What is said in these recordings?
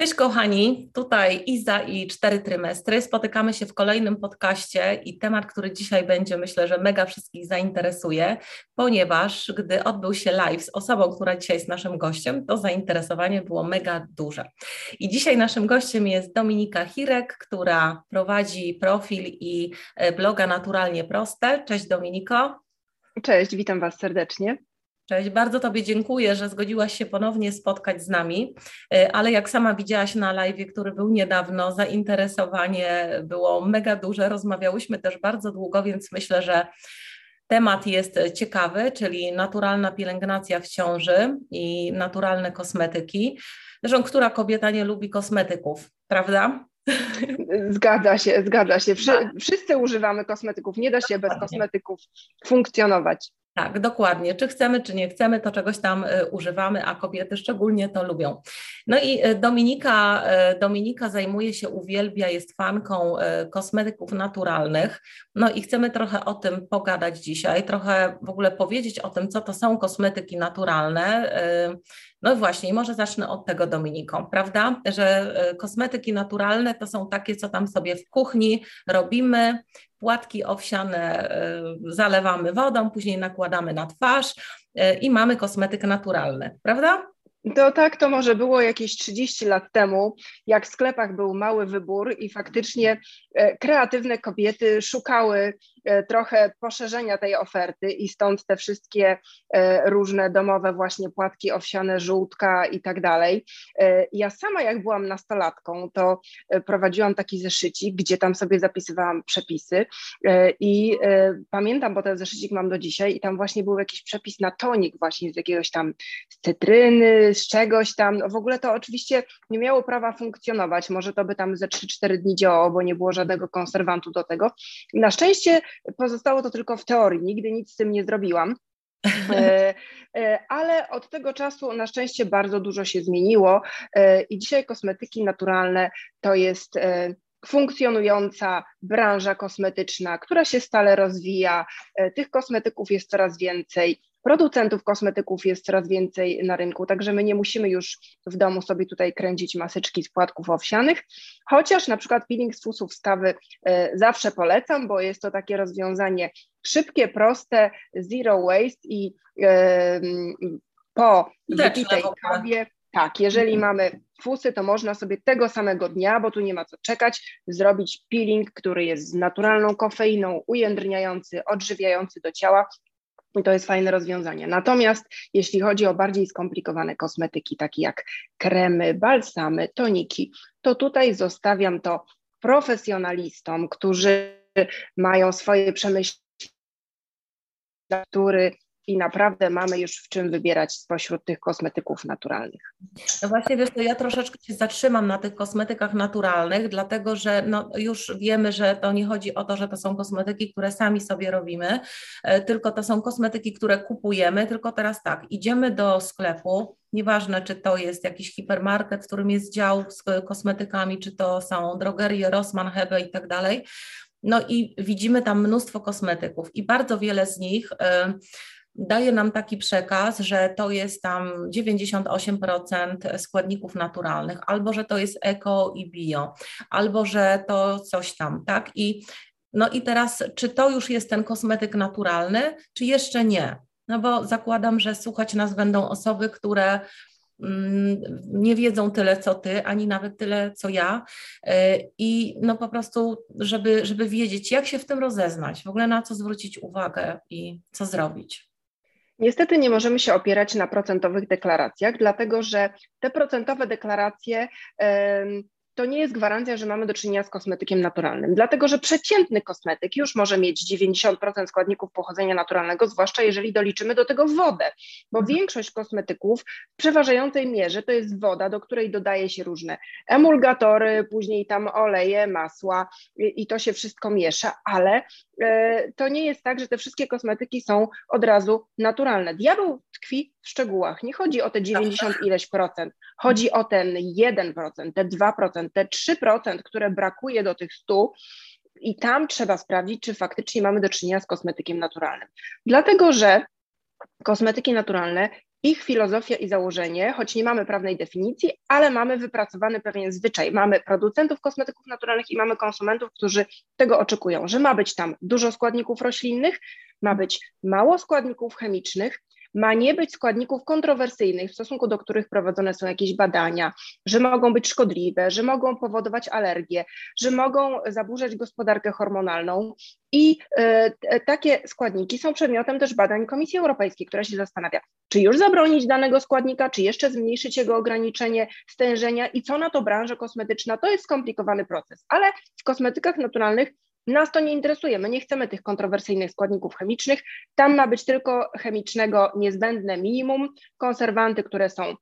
Cześć kochani, tutaj Iza i cztery trymestry. Spotykamy się w kolejnym podcaście i temat, który dzisiaj będzie, myślę, że mega wszystkich zainteresuje, ponieważ gdy odbył się live z osobą, która dzisiaj jest naszym gościem, to zainteresowanie było mega duże. I dzisiaj naszym gościem jest Dominika Hirek, która prowadzi profil i e, bloga Naturalnie Proste. Cześć Dominiko. Cześć, witam Was serdecznie. Cześć, bardzo Tobie dziękuję, że zgodziłaś się ponownie spotkać z nami, e, ale jak sama widziałaś na live, który był niedawno, zainteresowanie było mega duże, rozmawiałyśmy też bardzo długo, więc myślę, że temat jest ciekawy, czyli naturalna pielęgnacja w ciąży i naturalne kosmetyki. Zresztą, która kobieta nie lubi kosmetyków, prawda? Zgadza się, zgadza się. Wszyscy używamy kosmetyków. Nie da się bez kosmetyków funkcjonować. Tak, dokładnie. Czy chcemy, czy nie chcemy, to czegoś tam y, używamy, a kobiety szczególnie to lubią. No i y, Dominika, y, Dominika zajmuje się, uwielbia, jest fanką kosmetyków naturalnych. No i chcemy trochę o tym pogadać dzisiaj, trochę w ogóle powiedzieć o tym, co to są kosmetyki naturalne. No właśnie, może zacznę od tego, Dominiko, prawda? Że kosmetyki naturalne to są takie, co tam sobie w kuchni robimy, płatki owsiane e, zalewamy wodą, później nakładamy na twarz e, i mamy kosmetyk naturalny, prawda? To tak to może było jakieś 30 lat temu, jak w sklepach był mały wybór i faktycznie e, kreatywne kobiety szukały e, trochę poszerzenia tej oferty i stąd te wszystkie e, różne domowe właśnie płatki owsiane, żółtka i tak dalej. Ja sama jak byłam nastolatką, to prowadziłam taki zeszycik, gdzie tam sobie zapisywałam przepisy i pamiętam, bo ten zeszycik mam do dzisiaj i tam właśnie był jakiś przepis na tonik właśnie z jakiegoś tam z cytryny, z czegoś tam. No w ogóle to oczywiście nie miało prawa funkcjonować. Może to by tam ze 3-4 dni działało, bo nie było żadnego konserwantu do tego. Na szczęście pozostało to tylko w teorii. Nigdy nic z tym nie zrobiłam. E, e, ale od tego czasu na szczęście bardzo dużo się zmieniło e, i dzisiaj kosmetyki naturalne to jest funkcjonująca branża kosmetyczna, która się stale rozwija. Tych kosmetyków jest coraz więcej. Producentów kosmetyków jest coraz więcej na rynku, także my nie musimy już w domu sobie tutaj kręcić maseczki z płatków owsianych, chociaż na przykład peeling z fusów z kawy e, zawsze polecam, bo jest to takie rozwiązanie szybkie, proste, zero waste i e, po wypitej kawie. Tak, jeżeli mamy fusy, to można sobie tego samego dnia, bo tu nie ma co czekać, zrobić peeling, który jest z naturalną kofeiną, ujędrniający, odżywiający do ciała, i to jest fajne rozwiązanie. Natomiast jeśli chodzi o bardziej skomplikowane kosmetyki, takie jak kremy, balsamy, toniki, to tutaj zostawiam to profesjonalistom, którzy mają swoje przemyślenia, który i naprawdę mamy już w czym wybierać spośród tych kosmetyków naturalnych. No właśnie, wiesz, to ja troszeczkę się zatrzymam na tych kosmetykach naturalnych, dlatego że no, już wiemy, że to nie chodzi o to, że to są kosmetyki, które sami sobie robimy, e, tylko to są kosmetyki, które kupujemy, tylko teraz tak, idziemy do sklepu, Nieważne, czy to jest jakiś hipermarket, w którym jest dział z kosmetykami, czy to są drogerie, Rossmann, Hebe i tak dalej. No i widzimy tam mnóstwo kosmetyków i bardzo wiele z nich daje nam taki przekaz, że to jest tam 98% składników naturalnych, albo że to jest eko i bio, albo że to coś tam, tak? I no i teraz, czy to już jest ten kosmetyk naturalny, czy jeszcze nie? No bo zakładam, że słuchać nas będą osoby, które mm, nie wiedzą tyle co ty, ani nawet tyle co ja. Y, I no po prostu, żeby, żeby wiedzieć, jak się w tym rozeznać, w ogóle na co zwrócić uwagę i co zrobić. Niestety nie możemy się opierać na procentowych deklaracjach, dlatego że te procentowe deklaracje to nie jest gwarancja, że mamy do czynienia z kosmetykiem naturalnym, dlatego że przeciętny kosmetyk już może mieć 90% składników pochodzenia naturalnego, zwłaszcza jeżeli doliczymy do tego wodę, bo mhm. większość kosmetyków w przeważającej mierze to jest woda, do której dodaje się różne emulgatory, później tam oleje, masła i, i to się wszystko miesza, ale e, to nie jest tak, że te wszystkie kosmetyki są od razu naturalne. Diabeł tkwi szczegółach. Nie chodzi o te 90 ileś procent, chodzi o ten 1%, te 2%, te 3%, które brakuje do tych 100 i tam trzeba sprawdzić, czy faktycznie mamy do czynienia z kosmetykiem naturalnym. Dlatego, że kosmetyki naturalne ich filozofia i założenie, choć nie mamy prawnej definicji, ale mamy wypracowany pewien zwyczaj. Mamy producentów kosmetyków naturalnych i mamy konsumentów, którzy tego oczekują, że ma być tam dużo składników roślinnych, ma być mało składników chemicznych, ma nie być składników kontrowersyjnych, w stosunku do których prowadzone są jakieś badania, że mogą być szkodliwe, że mogą powodować alergie, że mogą zaburzać gospodarkę hormonalną. I y, takie składniki są przedmiotem też badań Komisji Europejskiej, która się zastanawia, czy już zabronić danego składnika, czy jeszcze zmniejszyć jego ograniczenie stężenia i co na to branża kosmetyczna. To jest skomplikowany proces, ale w kosmetykach naturalnych nas to nie interesuje, my nie chcemy tych kontrowersyjnych składników chemicznych. Tam ma być tylko chemicznego niezbędne minimum, konserwanty, które są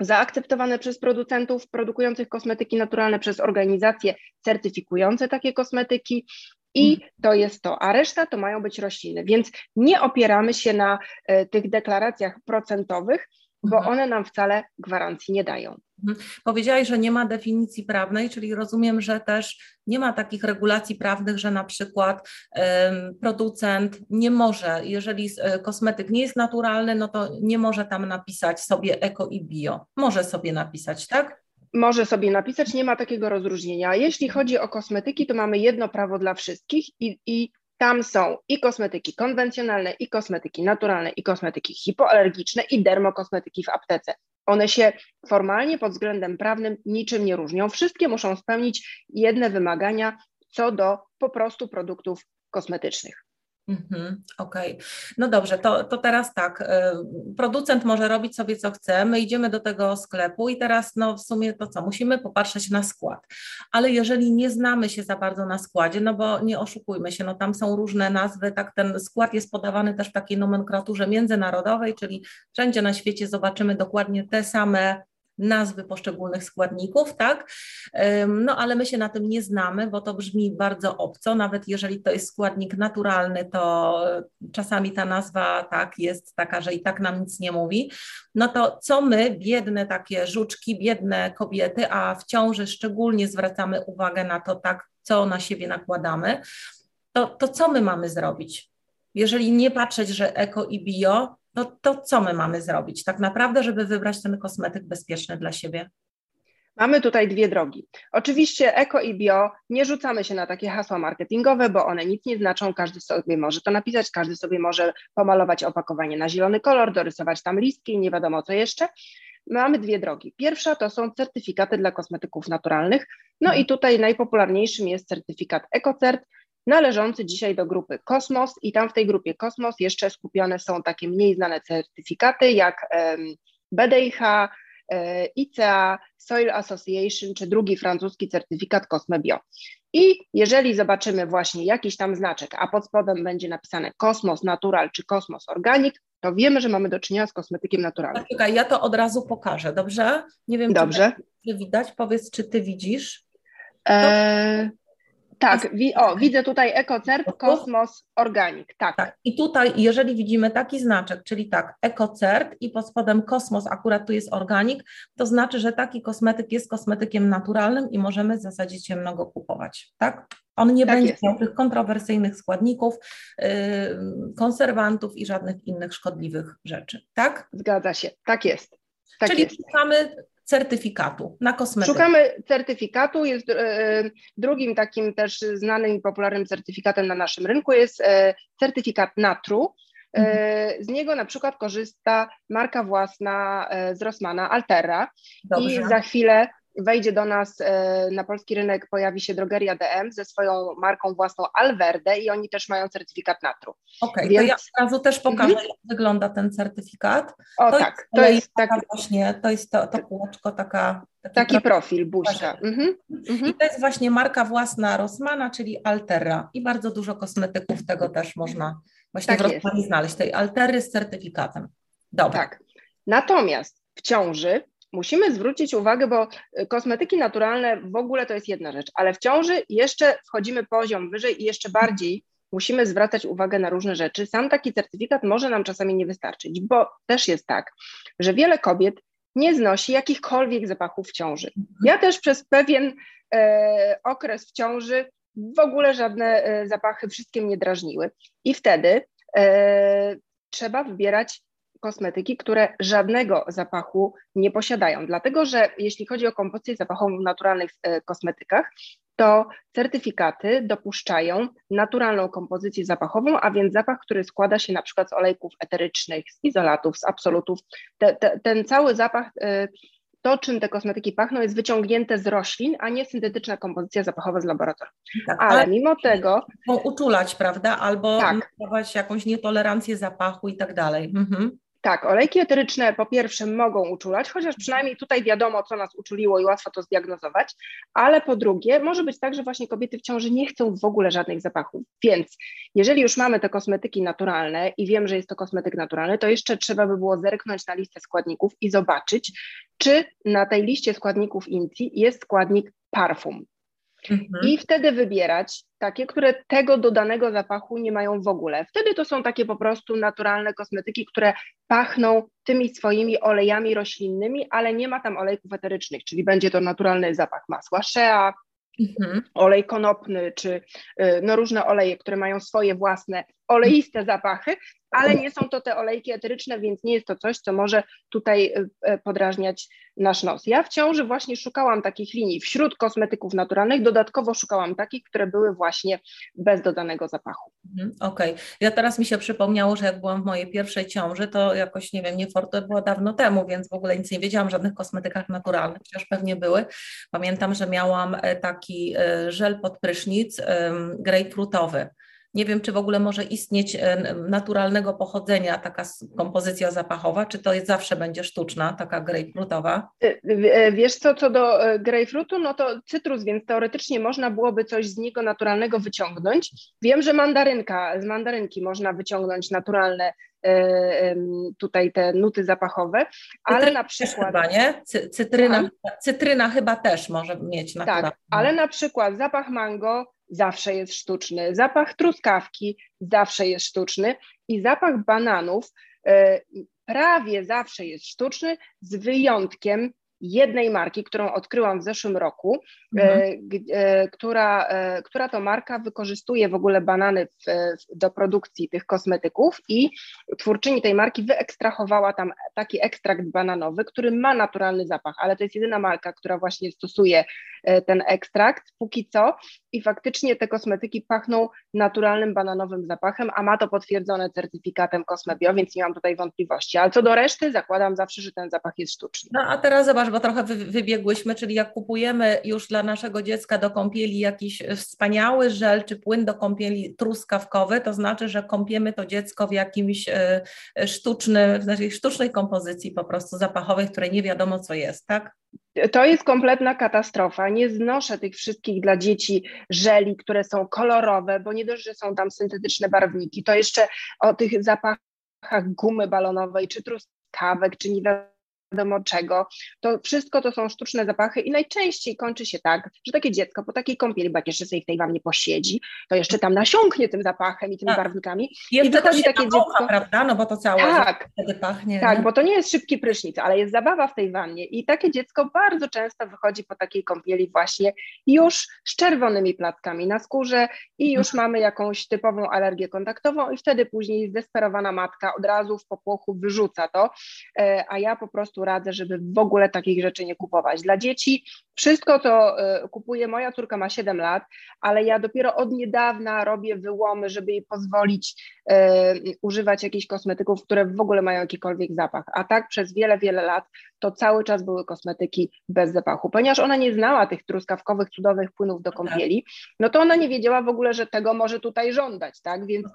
zaakceptowane przez producentów produkujących kosmetyki naturalne, przez organizacje certyfikujące takie kosmetyki. I mhm. to jest to, a reszta to mają być rośliny. Więc nie opieramy się na y, tych deklaracjach procentowych, bo mhm. one nam wcale gwarancji nie dają. Mhm. Powiedziałaś, że nie ma definicji prawnej, czyli rozumiem, że też nie ma takich regulacji prawnych, że na przykład um, producent nie może, jeżeli e, kosmetyk nie jest naturalny, no to nie może tam napisać sobie eko i bio. Może sobie napisać, tak? Może sobie napisać, nie ma takiego rozróżnienia. Jeśli chodzi o kosmetyki, to mamy jedno prawo dla wszystkich i, i tam są i kosmetyki konwencjonalne, i kosmetyki naturalne, i kosmetyki hipoalergiczne, i dermokosmetyki w aptece. One się formalnie pod względem prawnym niczym nie różnią. Wszystkie muszą spełnić jedne wymagania co do po prostu produktów kosmetycznych. Mhm, Okej, okay. no dobrze, to, to teraz tak, y, producent może robić sobie co chce, my idziemy do tego sklepu i teraz no w sumie to co, musimy popatrzeć na skład, ale jeżeli nie znamy się za bardzo na składzie, no bo nie oszukujmy się, no tam są różne nazwy, tak ten skład jest podawany też w takiej nomenklaturze międzynarodowej, czyli wszędzie na świecie zobaczymy dokładnie te same nazwy poszczególnych składników, tak? No ale my się na tym nie znamy, bo to brzmi bardzo obco, nawet jeżeli to jest składnik naturalny, to czasami ta nazwa tak jest taka, że i tak nam nic nie mówi. No to co my, biedne takie żuczki, biedne kobiety, a w ciąży szczególnie zwracamy uwagę na to, tak, co na siebie nakładamy, to, to co my mamy zrobić? Jeżeli nie patrzeć, że eko i bio, no to co my mamy zrobić tak naprawdę, żeby wybrać ten kosmetyk bezpieczny dla siebie? Mamy tutaj dwie drogi. Oczywiście eko i bio, nie rzucamy się na takie hasła marketingowe, bo one nic nie znaczą, każdy sobie może to napisać, każdy sobie może pomalować opakowanie na zielony kolor, dorysować tam listki i nie wiadomo co jeszcze. Mamy dwie drogi. Pierwsza to są certyfikaty dla kosmetyków naturalnych. No i tutaj najpopularniejszym jest certyfikat EcoCert, należący dzisiaj do grupy Kosmos i tam w tej grupie Kosmos jeszcze skupione są takie mniej znane certyfikaty jak BDIH, e, ICA, Soil Association czy drugi francuski certyfikat Cosmebio. I jeżeli zobaczymy właśnie jakiś tam znaczek, a pod spodem będzie napisane Kosmos Natural czy Kosmos Organic, to wiemy, że mamy do czynienia z kosmetykiem naturalnym. Czekaj, ja to od razu pokażę, dobrze? Nie wiem, dobrze. czy widać. Powiedz, czy ty widzisz? E, tak, wi o, widzę tutaj EcoCert, Kosmos Organic, tak. tak. I tutaj, jeżeli widzimy taki znaczek, czyli tak, EcoCert i pod spodem Kosmos, akurat tu jest Organic, to znaczy, że taki kosmetyk jest kosmetykiem naturalnym i możemy w zasadzie ciemnego kupować, tak? On nie tak będzie jest. miał tych kontrowersyjnych składników, yy, konserwantów i żadnych innych szkodliwych rzeczy, tak? Zgadza się, tak jest. Tak Czyli jest. szukamy certyfikatu na kosmetykę. Szukamy certyfikatu. Jest e, drugim takim też znanym i popularnym certyfikatem na naszym rynku jest e, certyfikat Natru. E, mhm. Z niego na przykład korzysta marka własna z Rossmana Altera Dobrze. i za chwilę wejdzie do nas e, na polski rynek, pojawi się drogeria DM ze swoją marką własną Alverde i oni też mają certyfikat natru. Okej, okay, Więc... to ja od razu też pokażę, mhm. jak wygląda ten certyfikat. O to tak, jest, to jest taki... właśnie, to jest to, to kółeczko, taka... Taki, taki profil, buźka. Mhm. Mhm. I to jest właśnie marka własna Rossmana, czyli Altera i bardzo dużo kosmetyków tego też można właśnie tak w Rossmanie znaleźć, tej Altery z certyfikatem. Dobra. Tak. Natomiast w ciąży musimy zwrócić uwagę, bo y, kosmetyki naturalne w ogóle to jest jedna rzecz, ale w ciąży jeszcze wchodzimy poziom wyżej i jeszcze bardziej musimy zwracać uwagę na różne rzeczy. Sam taki certyfikat może nam czasami nie wystarczyć, bo też jest tak, że wiele kobiet nie znosi jakichkolwiek zapachów w ciąży. Ja też przez pewien e, okres w ciąży w ogóle żadne e, zapachy wszystkie mnie drażniły. I wtedy e, trzeba wybierać kosmetyki, które żadnego zapachu nie posiadają. Dlatego, że jeśli chodzi o kompozycję zapachową w naturalnych e, kosmetykach, to certyfikaty dopuszczają naturalną kompozycję zapachową, a więc zapach, który składa się na przykład z olejków eterycznych, z izolatów, z absolutów. Te, te, ten cały zapach, e, to czym te kosmetyki pachną, jest wyciągnięte z roślin, a nie syntetyczna kompozycja zapachowa z laboratorium. Tak, ale mimo tego. Uczulać, prawda? Albo tak. jakąś nietolerancję zapachu i tak dalej. Mhm. Tak, olejki eteryczne po pierwsze mogą uczulać, chociaż przynajmniej tutaj wiadomo, co nas uczuliło i łatwo to zdiagnozować, ale po drugie może być tak, że właśnie kobiety w ciąży nie chcą w ogóle żadnych zapachów. Więc jeżeli już mamy te kosmetyki naturalne i wiem, że jest to kosmetyk naturalny, to jeszcze trzeba by było zerknąć na listę składników i zobaczyć, czy na tej liście składników INCI jest składnik parfum. Mhm. I wtedy wybierać takie, które tego dodanego zapachu nie mają w ogóle. Wtedy to są takie po prostu naturalne kosmetyki, które pachną tymi swoimi olejami roślinnymi, ale nie ma tam olejków eterycznych, czyli będzie to naturalny zapach masła shea, mhm. olej konopny, czy y, no, różne oleje, które mają swoje własne oleiste zapachy, ale nie są to te olejki eteryczne, więc nie jest to coś, co może tutaj y, y, podrażniać nasz nos. Ja w ciąży właśnie szukałam takich linii wśród kosmetyków naturalnych, dodatkowo szukałam takich, które były właśnie bez dodanego zapachu. Mhm, okej, okay. ja teraz mi się przypomniało, że jak byłam w mojej pierwszej ciąży, to jakoś, nie wiem, nie to było dawno temu, więc w ogóle nic nie wiedziałam żadnych kosmetykach naturalnych, chociaż pewnie były. Pamiętam, że miałam e, taki e, żel pod prysznic grejpfrutowy. Nie wiem, czy w ogóle może istnieć e, naturalnego pochodzenia taka kompozycja zapachowa, czy to jest, zawsze będzie sztuczna, taka grejpfrutowa? E, e, wiesz co, co do grejpfrutu, no to cytrus, więc teoretycznie można byłoby coś z niego naturalnego wyciągnąć. Wiem, że mandarynka, z mandarynki można wyciągnąć naturalne tutaj te nuty zapachowe, ale Cytryna na przykład... Chyba, nie? Cytryna, cytryna chyba też może mieć naturalny. Tak, ale na przykład zapach mango zawsze jest sztuczny, zapach truskawki zawsze jest sztuczny i zapach bananów e, prawie zawsze jest sztuczny, z wyjątkiem jednej marki, którą odkryłam w zeszłym roku, e, mhm. e, która, e, która to marka wykorzystuje w ogóle banany w, do produkcji tych kosmetyków i twórczyni tej marki wyekstrahowała tam taki ekstrakt bananowy, który ma naturalny zapach, ale to jest jedyna marka, która właśnie stosuje ten ekstrakt póki co i faktycznie te kosmetyki pachną naturalnym bananowym zapachem, a ma to potwierdzone certyfikatem Kosmebio, więc nie mam tutaj wątpliwości. Ale co do reszty, zakładam zawsze, że ten zapach jest sztuczny. No a teraz zobacz, bo trochę wybiegłyśmy, czyli jak kupujemy już dla naszego dziecka do kąpieli jakiś wspaniały żel czy płyn do kąpieli truskawkowy, to znaczy, że kąpiemy to dziecko w jakimś e, sztucznym, w naszej sztucznej kompozycji po prostu zapachowej, której nie wiadomo co jest, tak? To jest kompletna katastrofa. Nie znoszę tych wszystkich dla dzieci żeli, które są kolorowe, bo nie dość, że są tam syntetyczne barwniki, to jeszcze o tych zapachach gumy balonowej, czy truskawek, czy nie wiadomo czego. To wszystko to są sztuczne zapachy i najczęściej kończy się tak, że takie dziecko po takiej kąpieli, bo jak jeszcze sobie w tej wannie posiedzi, to jeszcze tam nasiąknie tym zapachem i tymi tak. barwnikami. I wychodzi takie dziecko. prawda? No bo to całe tak, wtedy pachnie. Tak, nie? bo to nie jest szybki prysznic, ale jest zabawa w tej wannie i takie dziecko bardzo często wychodzi po takiej kąpieli właśnie już z czerwonymi plackami na skórze i już mhm. mamy jakąś typową alergię kontaktową i wtedy później zdesperowana matka od razu w popłochu wyrzuca to, e, a ja po prostu radzę, żeby w ogóle takich rzeczy nie kupować. Dla dzieci wszystko to e, kupuje, moja córka ma 7 lat, ale ja dopiero od niedawna robię wyłomy, żeby jej pozwolić e, używać jakichś kosmetyków, które w ogóle mają jakikolwiek zapach. A tak przez wiele, wiele lat to cały czas były kosmetyki bez zapachu. Ponieważ ona nie znała tych truskawkowych, cudownych płynów do kąpieli, no to ona nie wiedziała w ogóle, że tego może tutaj żądać, tak? Więc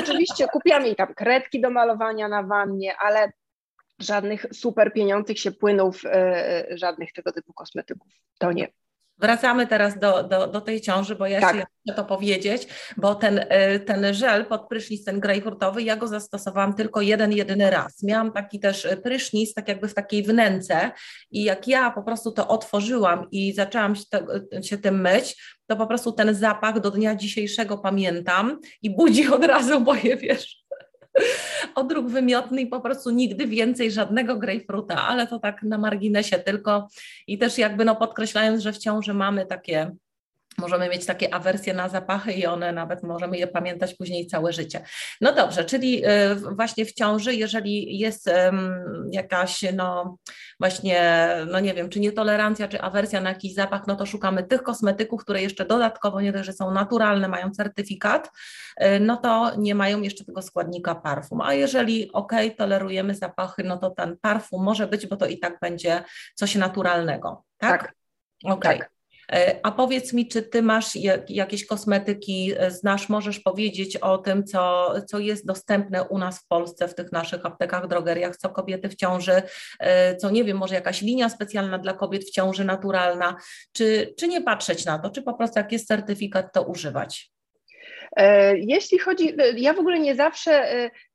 oczywiście kupiłam jej tam kredki do malowania na wannie, ale żadnych super pieniących się płynów, e, e, żadnych tego typu kosmetyków. To nie. Wracamy teraz do, do, do tej ciąży, bo ja tak. się chcę to powiedzieć, bo ten, e, ten żel pod prysznic, ten grejpfrutowy, ja go zastosowałam tylko jeden, jedyny raz. Miałam taki też prysznic, tak jakby w takiej wnęce i jak ja po prostu to otworzyłam i zaczęłam się, te, się tym myć, to po prostu ten zapach do dnia dzisiejszego pamiętam i budzi od razu moje, wiesz, odruch wymiotny i po prostu nigdy więcej żadnego grejpfruta, ale to tak na marginesie tylko. I też jakby no podkreślając, że w ciąży mamy takie Możemy mieć takie awersje na zapachy i one nawet możemy je pamiętać później całe życie. No dobrze, czyli y, właśnie w ciąży, jeżeli jest jakaś, no właśnie, no nie wiem, czy nietolerancja, czy awersja na jakiś zapach, no to szukamy tych kosmetyków, które jeszcze dodatkowo nie dość, że są naturalne, mają certyfikat, y, no to nie mają jeszcze tego składnika parfum. A jeżeli ok, tolerujemy zapachy, no to ten parfum może być, bo to i tak będzie coś naturalnego. Tak. tak. Okay. Tak. E, a powiedz mi, czy ty masz jakieś kosmetyki, e, znasz, możesz powiedzieć o tym, co, co jest dostępne u nas w Polsce, w tych naszych aptekach, drogeriach, co kobiety w ciąży, e, co nie wiem, może jakaś linia specjalna dla kobiet w ciąży naturalna, czy, czy nie patrzeć na to, czy po prostu jak jest certyfikat, to używać? Jeśli chodzi, ja w ogóle nie zawsze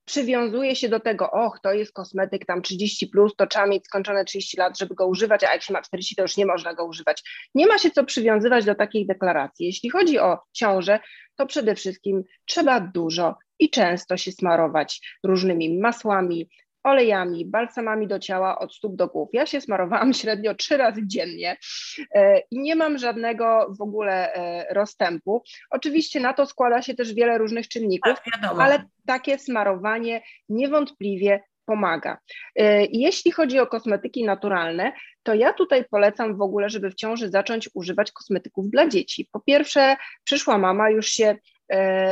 przywiązuje się do tego, och, to jest kosmetyk tam 30 plus, to trzeba mieć skończone 30 lat, żeby go używać, a jak się ma 40, to już nie można go używać. Nie ma się co przywiązywać do takiej deklaracji. Jeśli chodzi o ciążę, to przede wszystkim trzeba dużo i często się smarować różnymi masłami, olejami, balsamami do ciała od stóp do głów. Ja się smarowałam średnio trzy razy dziennie e, i nie mam żadnego w ogóle e, rozstępu. Oczywiście na to składa się też wiele różnych czynników, tak, ale takie smarowanie niewątpliwie pomaga. E, jeśli chodzi o kosmetyki naturalne, to ja tutaj polecam w ogóle, żeby w ciąży zacząć używać kosmetyków dla dzieci. Po pierwsze, przyszła mama już się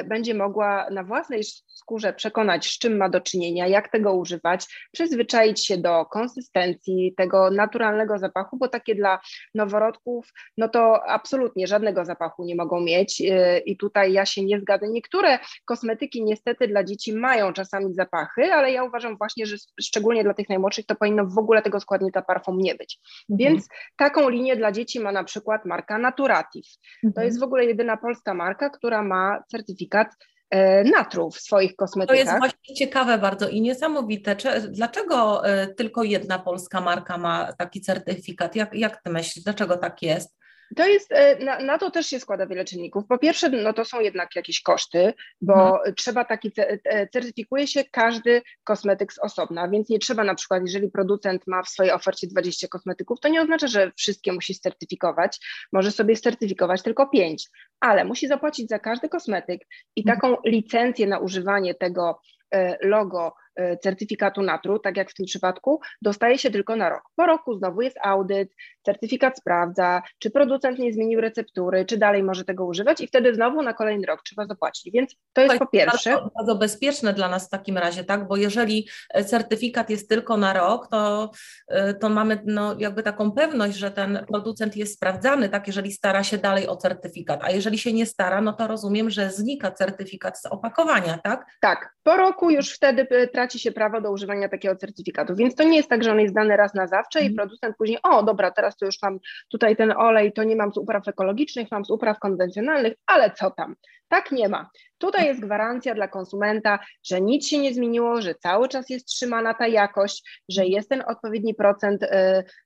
będzie mogła na własnej skórze przekonać, z czym ma do czynienia, jak tego używać, przyzwyczaić się do konsystencji, tego naturalnego zapachu, bo takie dla noworodków, no to absolutnie żadnego zapachu nie mogą mieć e, i tutaj ja się nie zgadzam. Niektóre kosmetyki niestety dla dzieci mają czasami zapachy, ale ja uważam właśnie, że szczególnie dla tych najmłodszych to powinno w ogóle tego składnika parfum nie być. Mhm. Więc taką linię dla dzieci ma na przykład marka Naturative. To mhm. jest w ogóle jedyna polska marka, która ma certyfikat e, natru w swoich kosmetykach. To jest właśnie ciekawe bardzo i niesamowite. Dlaczego e, tylko jedna polska marka ma taki certyfikat? Jak, jak ty myślisz, dlaczego tak jest? To jest, e, na, na, to też się składa wiele czynników. Po pierwsze, no to są jednak jakieś koszty, bo hmm. trzeba taki, e, certyfikuje się każdy kosmetyk z osobna, więc nie trzeba na przykład, jeżeli producent ma w swojej ofercie 20 kosmetyków, to nie oznacza, że wszystkie musi certyfikować, może sobie certyfikować tylko 5, ale musi zapłacić za każdy kosmetyk i mhm. taką licencję na używanie tego e, logo certyfikatu natru, tak jak w tym przypadku, dostaje się tylko na rok. Po roku znowu jest audyt, certyfikat sprawdza, czy producent nie zmienił receptury, czy dalej może tego używać i wtedy znowu na kolejny rok trzeba zapłacić. Więc to jest po pierwsze. Bardzo, bardzo bezpieczne dla nas w takim razie, tak? Bo jeżeli certyfikat jest tylko na rok, to, e, to mamy no, jakby taką pewność, że ten producent jest sprawdzany, tak? Jeżeli stara się dalej o certyfikat, a jeżeli się nie stara, no to rozumiem, że znika certyfikat z opakowania, tak? Tak. Po roku już wtedy traci traci się prawo do używania takiego certyfikatu. Więc to nie jest tak, że on jest dany raz na zawsze i mhm. producent później, o dobra, teraz to już mam tutaj ten olej, to nie mam z upraw ekologicznych, mam z upraw konwencjonalnych, ale co tam? Tak nie ma. Tutaj jest gwarancja dla konsumenta, że nic się nie zmieniło, że cały czas jest trzymana ta jakość, że mhm. jest ten odpowiedni procent y,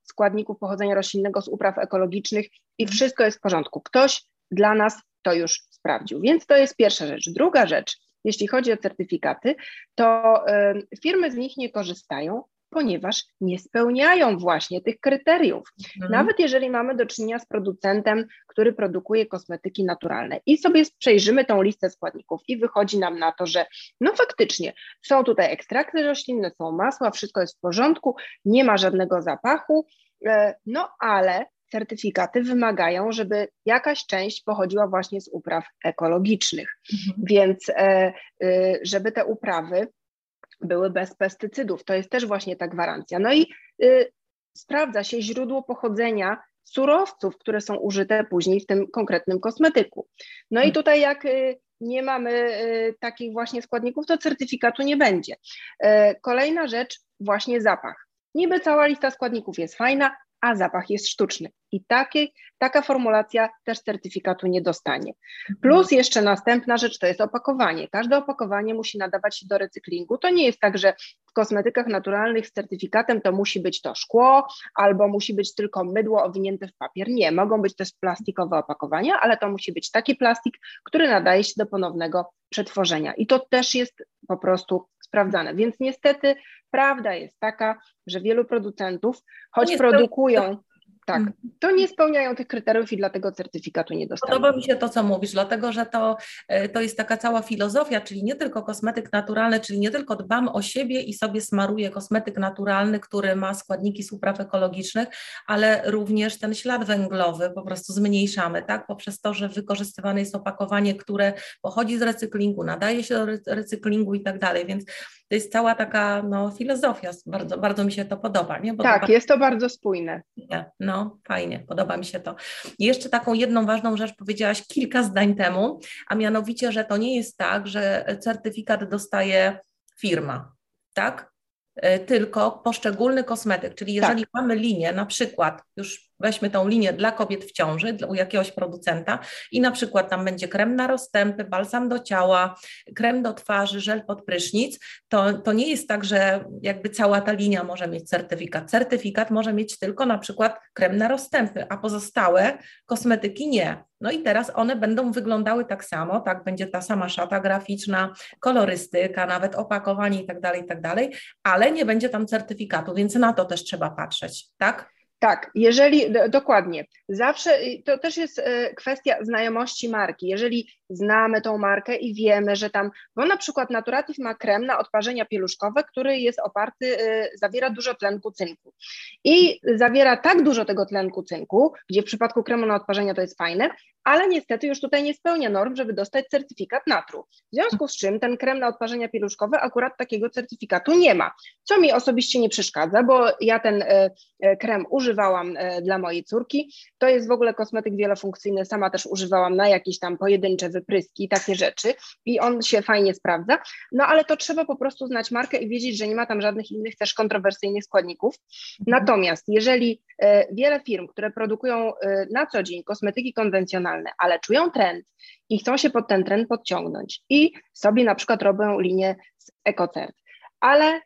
składników pochodzenia roślinnego z upraw ekologicznych i mhm. wszystko jest w porządku. Ktoś dla nas to już sprawdził. Więc to jest pierwsza rzecz. Druga rzecz, jeśli chodzi o certyfikaty, to firmy z nich nie korzystają, ponieważ nie spełniają właśnie tych kryteriów. Mhm. Nawet jeżeli mamy do czynienia z producentem, który produkuje kosmetyki naturalne i sobie przejrzymy tą listę składników i wychodzi nam na to, że no faktycznie są tutaj ekstrakty roślinne, są masła, wszystko jest w porządku, nie ma żadnego zapachu, e, no ale certyfikaty wymagają, żeby jakaś część pochodziła właśnie z upraw ekologicznych. Mhm. Więc e, y, żeby te uprawy były bez pestycydów, to jest też właśnie ta gwarancja. No i y, sprawdza się źródło pochodzenia surowców, które są użyte później w tym konkretnym kosmetyku. No i mhm. tutaj jak nie mamy takich właśnie składników, to certyfikatu nie będzie. E, kolejna rzecz, właśnie zapach. Niby cała lista składników jest fajna, a zapach jest sztuczny. I takie, taka formulacja też certyfikatu nie dostanie. Plus jeszcze następna rzecz to jest opakowanie. Każde opakowanie musi nadawać się do recyklingu. To nie jest tak, że w kosmetykach naturalnych z certyfikatem to musi być to szkło albo musi być tylko mydło owinięte w papier. Nie, mogą być też plastikowe opakowania, ale to musi być taki plastik, który nadaje się do ponownego przetworzenia. I to też jest po prostu sprawdzane. Więc niestety prawda jest taka, że wielu producentów, choć produkują tak. Mhm. To nie spełniają tych kryteriów i dlatego certyfikatu nie dostaną. Podoba mi się to, co mówisz, dlatego że to, e, to jest taka cała filozofia, czyli nie tylko kosmetyk naturalny, czyli nie tylko dbam o siebie i sobie smaruję kosmetyk naturalny, który ma składniki z upraw ekologicznych, ale również ten ślad węglowy po prostu zmniejszamy, tak, poprzez to, że wykorzystywane jest opakowanie, które pochodzi z recyklingu, nadaje się do recyklingu i tak dalej, więc to jest cała taka no, filozofia, bardzo, bardzo mi się to podoba. Nie? Bo tak, to jest to bardzo spójne. No, fajnie, podoba mi się to. I jeszcze taką jedną ważną rzecz powiedziałaś kilka zdań temu, a mianowicie, że to nie jest tak, że certyfikat dostaje firma, tak? E, tylko poszczególny kosmetyk, czyli jeżeli tak. mamy linię, na przykład już weźmy tą linię dla kobiet w ciąży, u jakiegoś producenta i na przykład tam będzie krem na rozstępy, balsam do ciała, krem do twarzy, żel pod prysznic, to, to nie jest tak, że jakby cała ta linia może mieć certyfikat. Certyfikat może mieć tylko na przykład krem na rozstępy, a pozostałe kosmetyki nie. No i teraz one będą wyglądały tak samo, tak, będzie ta sama szata graficzna, kolorystyka, nawet opakowanie i tak dalej, i tak dalej, ale nie będzie tam certyfikatu, więc na to też trzeba patrzeć, tak? Tak, jeżeli dokładnie. Zawsze to też jest e, kwestia znajomości marki. Jeżeli znamy tą markę i wiemy, że tam, bo na przykład Naturatif ma krem na odparzenia pieluszkowe, który jest oparty, e, zawiera dużo tlenku cynku. I zawiera tak dużo tego tlenku cynku, gdzie w przypadku kremu na odparzenia to jest fajne, ale niestety już tutaj nie spełnia norm, żeby dostać certyfikat natru. W związku z czym ten krem na odparzenia pieluszkowe akurat takiego certyfikatu nie ma, co mi osobiście nie przeszkadza, bo ja ten e, e, krem używałam e, dla mojej córki. To jest w ogóle kosmetyk wielofunkcyjny, sama też używałam na jakieś tam pojedyncze wypryski, takie rzeczy i on się fajnie sprawdza, no ale to trzeba po prostu znać markę i wiedzieć, że nie ma tam żadnych innych też kontrowersyjnych składników. Mhm. Natomiast jeżeli wiele firm, które produkują na co dzień kosmetyki konwencjonalne, ale czują trend i chcą się pod ten trend podciągnąć i sobie na przykład robią linię z EcoCert. Ale E,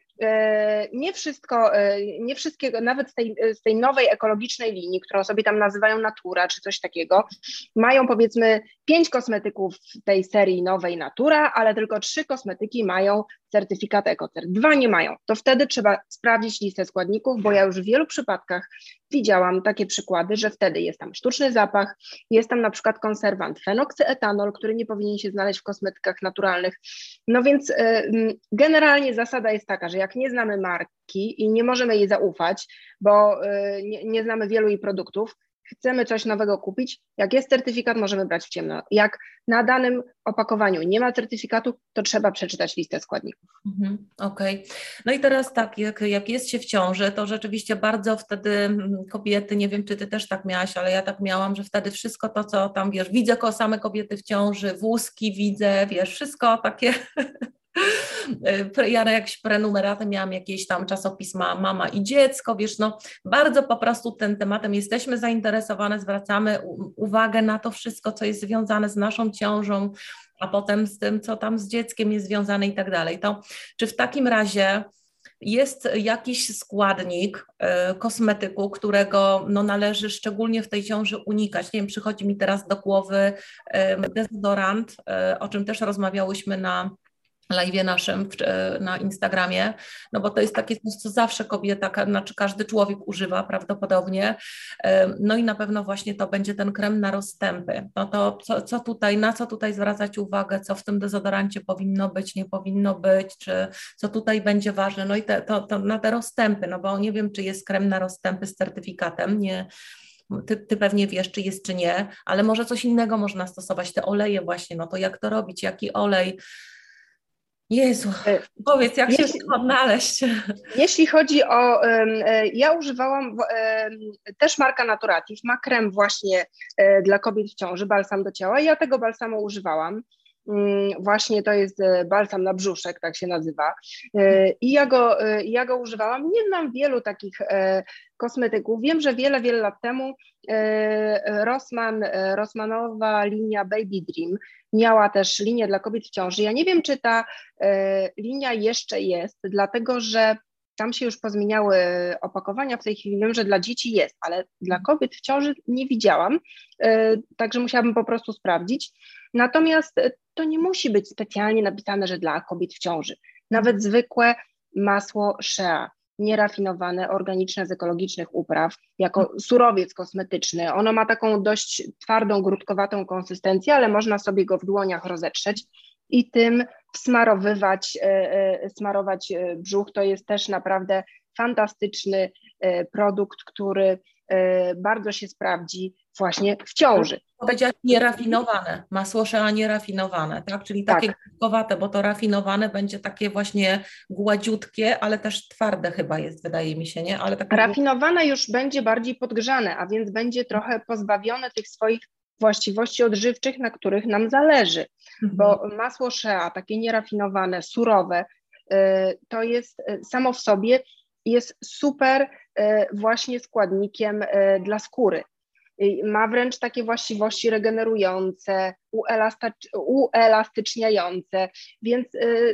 nie wszystko, e, nie wszystkiego, nawet z tej, z tej nowej ekologicznej linii, którą sobie tam nazywają Natura czy coś takiego, mają powiedzmy pięć kosmetyków tej serii nowej Natura, ale tylko trzy kosmetyki mają certyfikat EcoCert, dwa nie mają. To wtedy trzeba sprawdzić listę składników, bo ja już w wielu przypadkach widziałam takie przykłady, że wtedy jest tam sztuczny zapach, jest tam na przykład konserwant fenoksyetanol, który nie powinien się znaleźć w kosmetykach naturalnych. No więc y, generalnie zasada jest taka, że jak nie znamy marki i nie możemy jej zaufać, bo y, nie, nie znamy wielu jej produktów, chcemy coś nowego kupić, jak jest certyfikat, możemy brać w ciemno. Jak na danym opakowaniu nie ma certyfikatu, to trzeba przeczytać listę składników. Mhm, Okej. Okay. No i teraz tak, jak, jak jest się w ciąży, to rzeczywiście bardzo wtedy mm, kobiety, nie wiem, czy ty też tak miałaś, ale ja tak miałam, że wtedy wszystko to, co tam, wiesz, widzę same kobiety w ciąży, wózki widzę, wiesz, wszystko takie ja na prenumeraty miałam jakieś tam czasopisma Mama i Dziecko, wiesz, no bardzo po prostu tym tematem jesteśmy zainteresowane, zwracamy uwagę na to wszystko, co jest związane z naszą ciążą, a potem z tym, co tam z dzieckiem jest związane i tak dalej. To czy w takim razie jest jakiś składnik y, kosmetyku, którego no, należy szczególnie w tej ciąży unikać. Nie wiem, przychodzi mi teraz do głowy y, dezodorant, y, o czym też rozmawiałyśmy na live naszym na Instagramie, no bo to jest takie coś, co zawsze kobieta, znaczy każdy człowiek używa prawdopodobnie, no i na pewno właśnie to będzie ten krem na rozstępy. No to co, co tutaj, na co tutaj zwracać uwagę, co w tym dezodorancie powinno być, nie powinno być, czy co tutaj będzie ważne, no i te, to, to na te rozstępy, no bo nie wiem, czy jest krem na rozstępy z certyfikatem, nie, ty, ty, pewnie wiesz, czy jest, czy nie, ale może coś innego można stosować, te oleje właśnie, no to jak to robić, jaki olej, Jezu, e, powiedz, jak jeśli, się odnaleźć? Jeśli chodzi o, e, ja używałam też marka Naturatif, ma krem właśnie e, dla kobiet w ciąży, balsam do ciała ja tego balsamu używałam. Mm, właśnie to jest balsam na brzuszek, tak się nazywa. I ja go, ja go używałam. Nie znam wielu takich kosmetyków. Wiem, że wiele, wiele lat temu Rossmann, Rossmanowa linia Baby Dream miała też linię dla kobiet w ciąży. Ja nie wiem, czy ta e, linia jeszcze jest, dlatego że tam się już pozmieniały opakowania. W tej chwili wiem, że dla dzieci jest, ale dla kobiet w ciąży nie widziałam, e, także musiałabym po prostu sprawdzić. Natomiast to nie musi być specjalnie napisane, że dla kobiet w ciąży. Nawet zwykłe masło Shea nierafinowane, organiczne z ekologicznych upraw, jako surowiec kosmetyczny. Ono ma taką dość twardą, grudkowatą konsystencję, ale można sobie go w dłoniach rozetrzeć i tym smarowywać, e, e, smarować e, brzuch. To jest też naprawdę fantastyczny produkt, który bardzo się sprawdzi właśnie w ciąży. Powiedziałaś nierafinowane, masło szea nierafinowane, tak? Czyli takie tak. grudkowate, bo to rafinowane będzie takie właśnie gładziutkie, ale też twarde chyba jest, wydaje mi się, nie? Ale takie... Rafinowane już będzie bardziej podgrzane, a więc będzie trochę pozbawione tych swoich właściwości odżywczych, na których nam zależy, mhm. bo masło shea, takie nierafinowane, surowe, y, to jest y, samo w sobie jest super y, właśnie składnikiem dla skóry. Ma wręcz takie właściwości regenerujące, uelastyczniające, więc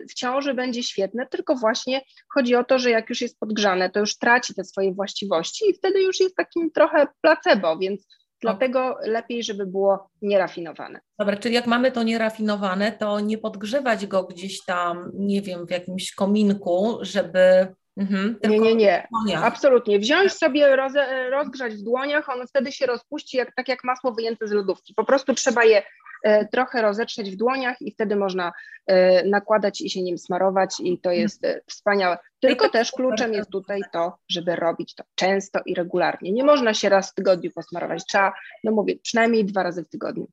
w ciąży będzie świetne, tylko właśnie chodzi o to, że jak już jest podgrzane, to już traci te swoje właściwości i wtedy już jest takim trochę placebo, więc Dlatego lepiej, żeby było nierafinowane. Dobra, czyli jak mamy to nierafinowane, to nie podgrzewać go gdzieś tam, nie wiem, w jakimś kominku, żeby. Mhm, nie, nie, nie. Absolutnie. Wziąć sobie, roz, rozgrzać w dłoniach, ono wtedy się rozpuści, jak, tak jak masło wyjęte z lodówki. Po prostu trzeba je E, trochę rozetrzeć w dłoniach i wtedy można e, nakładać i się nim smarować i to jest e, wspaniałe. Tylko też kluczem jest tutaj to, żeby robić to często i regularnie. Nie można się raz w tygodniu posmarować, trzeba, no mówię, przynajmniej dwa razy w tygodniu.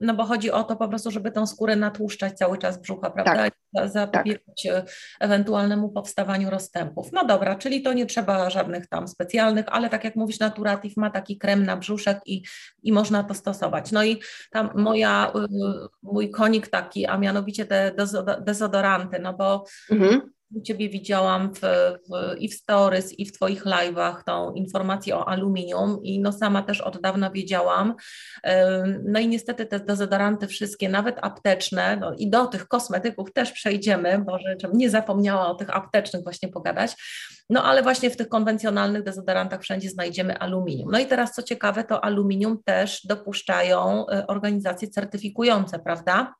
No bo chodzi o to po prostu, żeby tą skórę natłuszczać cały czas brzucha, prawda? Tak, zapobiegać tak. ewentualnemu powstawaniu rozstępów. No dobra, czyli to nie trzeba żadnych tam specjalnych, ale tak jak mówisz, Naturative ma taki krem na brzuszek i, i można to stosować. No i tam moja, y, mój konik taki, a mianowicie te dezodoranty, no bo mhm Ciebie widziałam w, w, i w stories, i w Twoich live'ach tą informację o aluminium i no sama też od dawna wiedziałam. No i niestety te dezodoranty wszystkie, nawet apteczne, no i do tych kosmetyków też przejdziemy, bo żebym nie zapomniała o tych aptecznych właśnie pogadać, no ale właśnie w tych konwencjonalnych dezodorantach wszędzie znajdziemy aluminium. No i teraz co ciekawe, to aluminium też dopuszczają y, organizacje certyfikujące, prawda?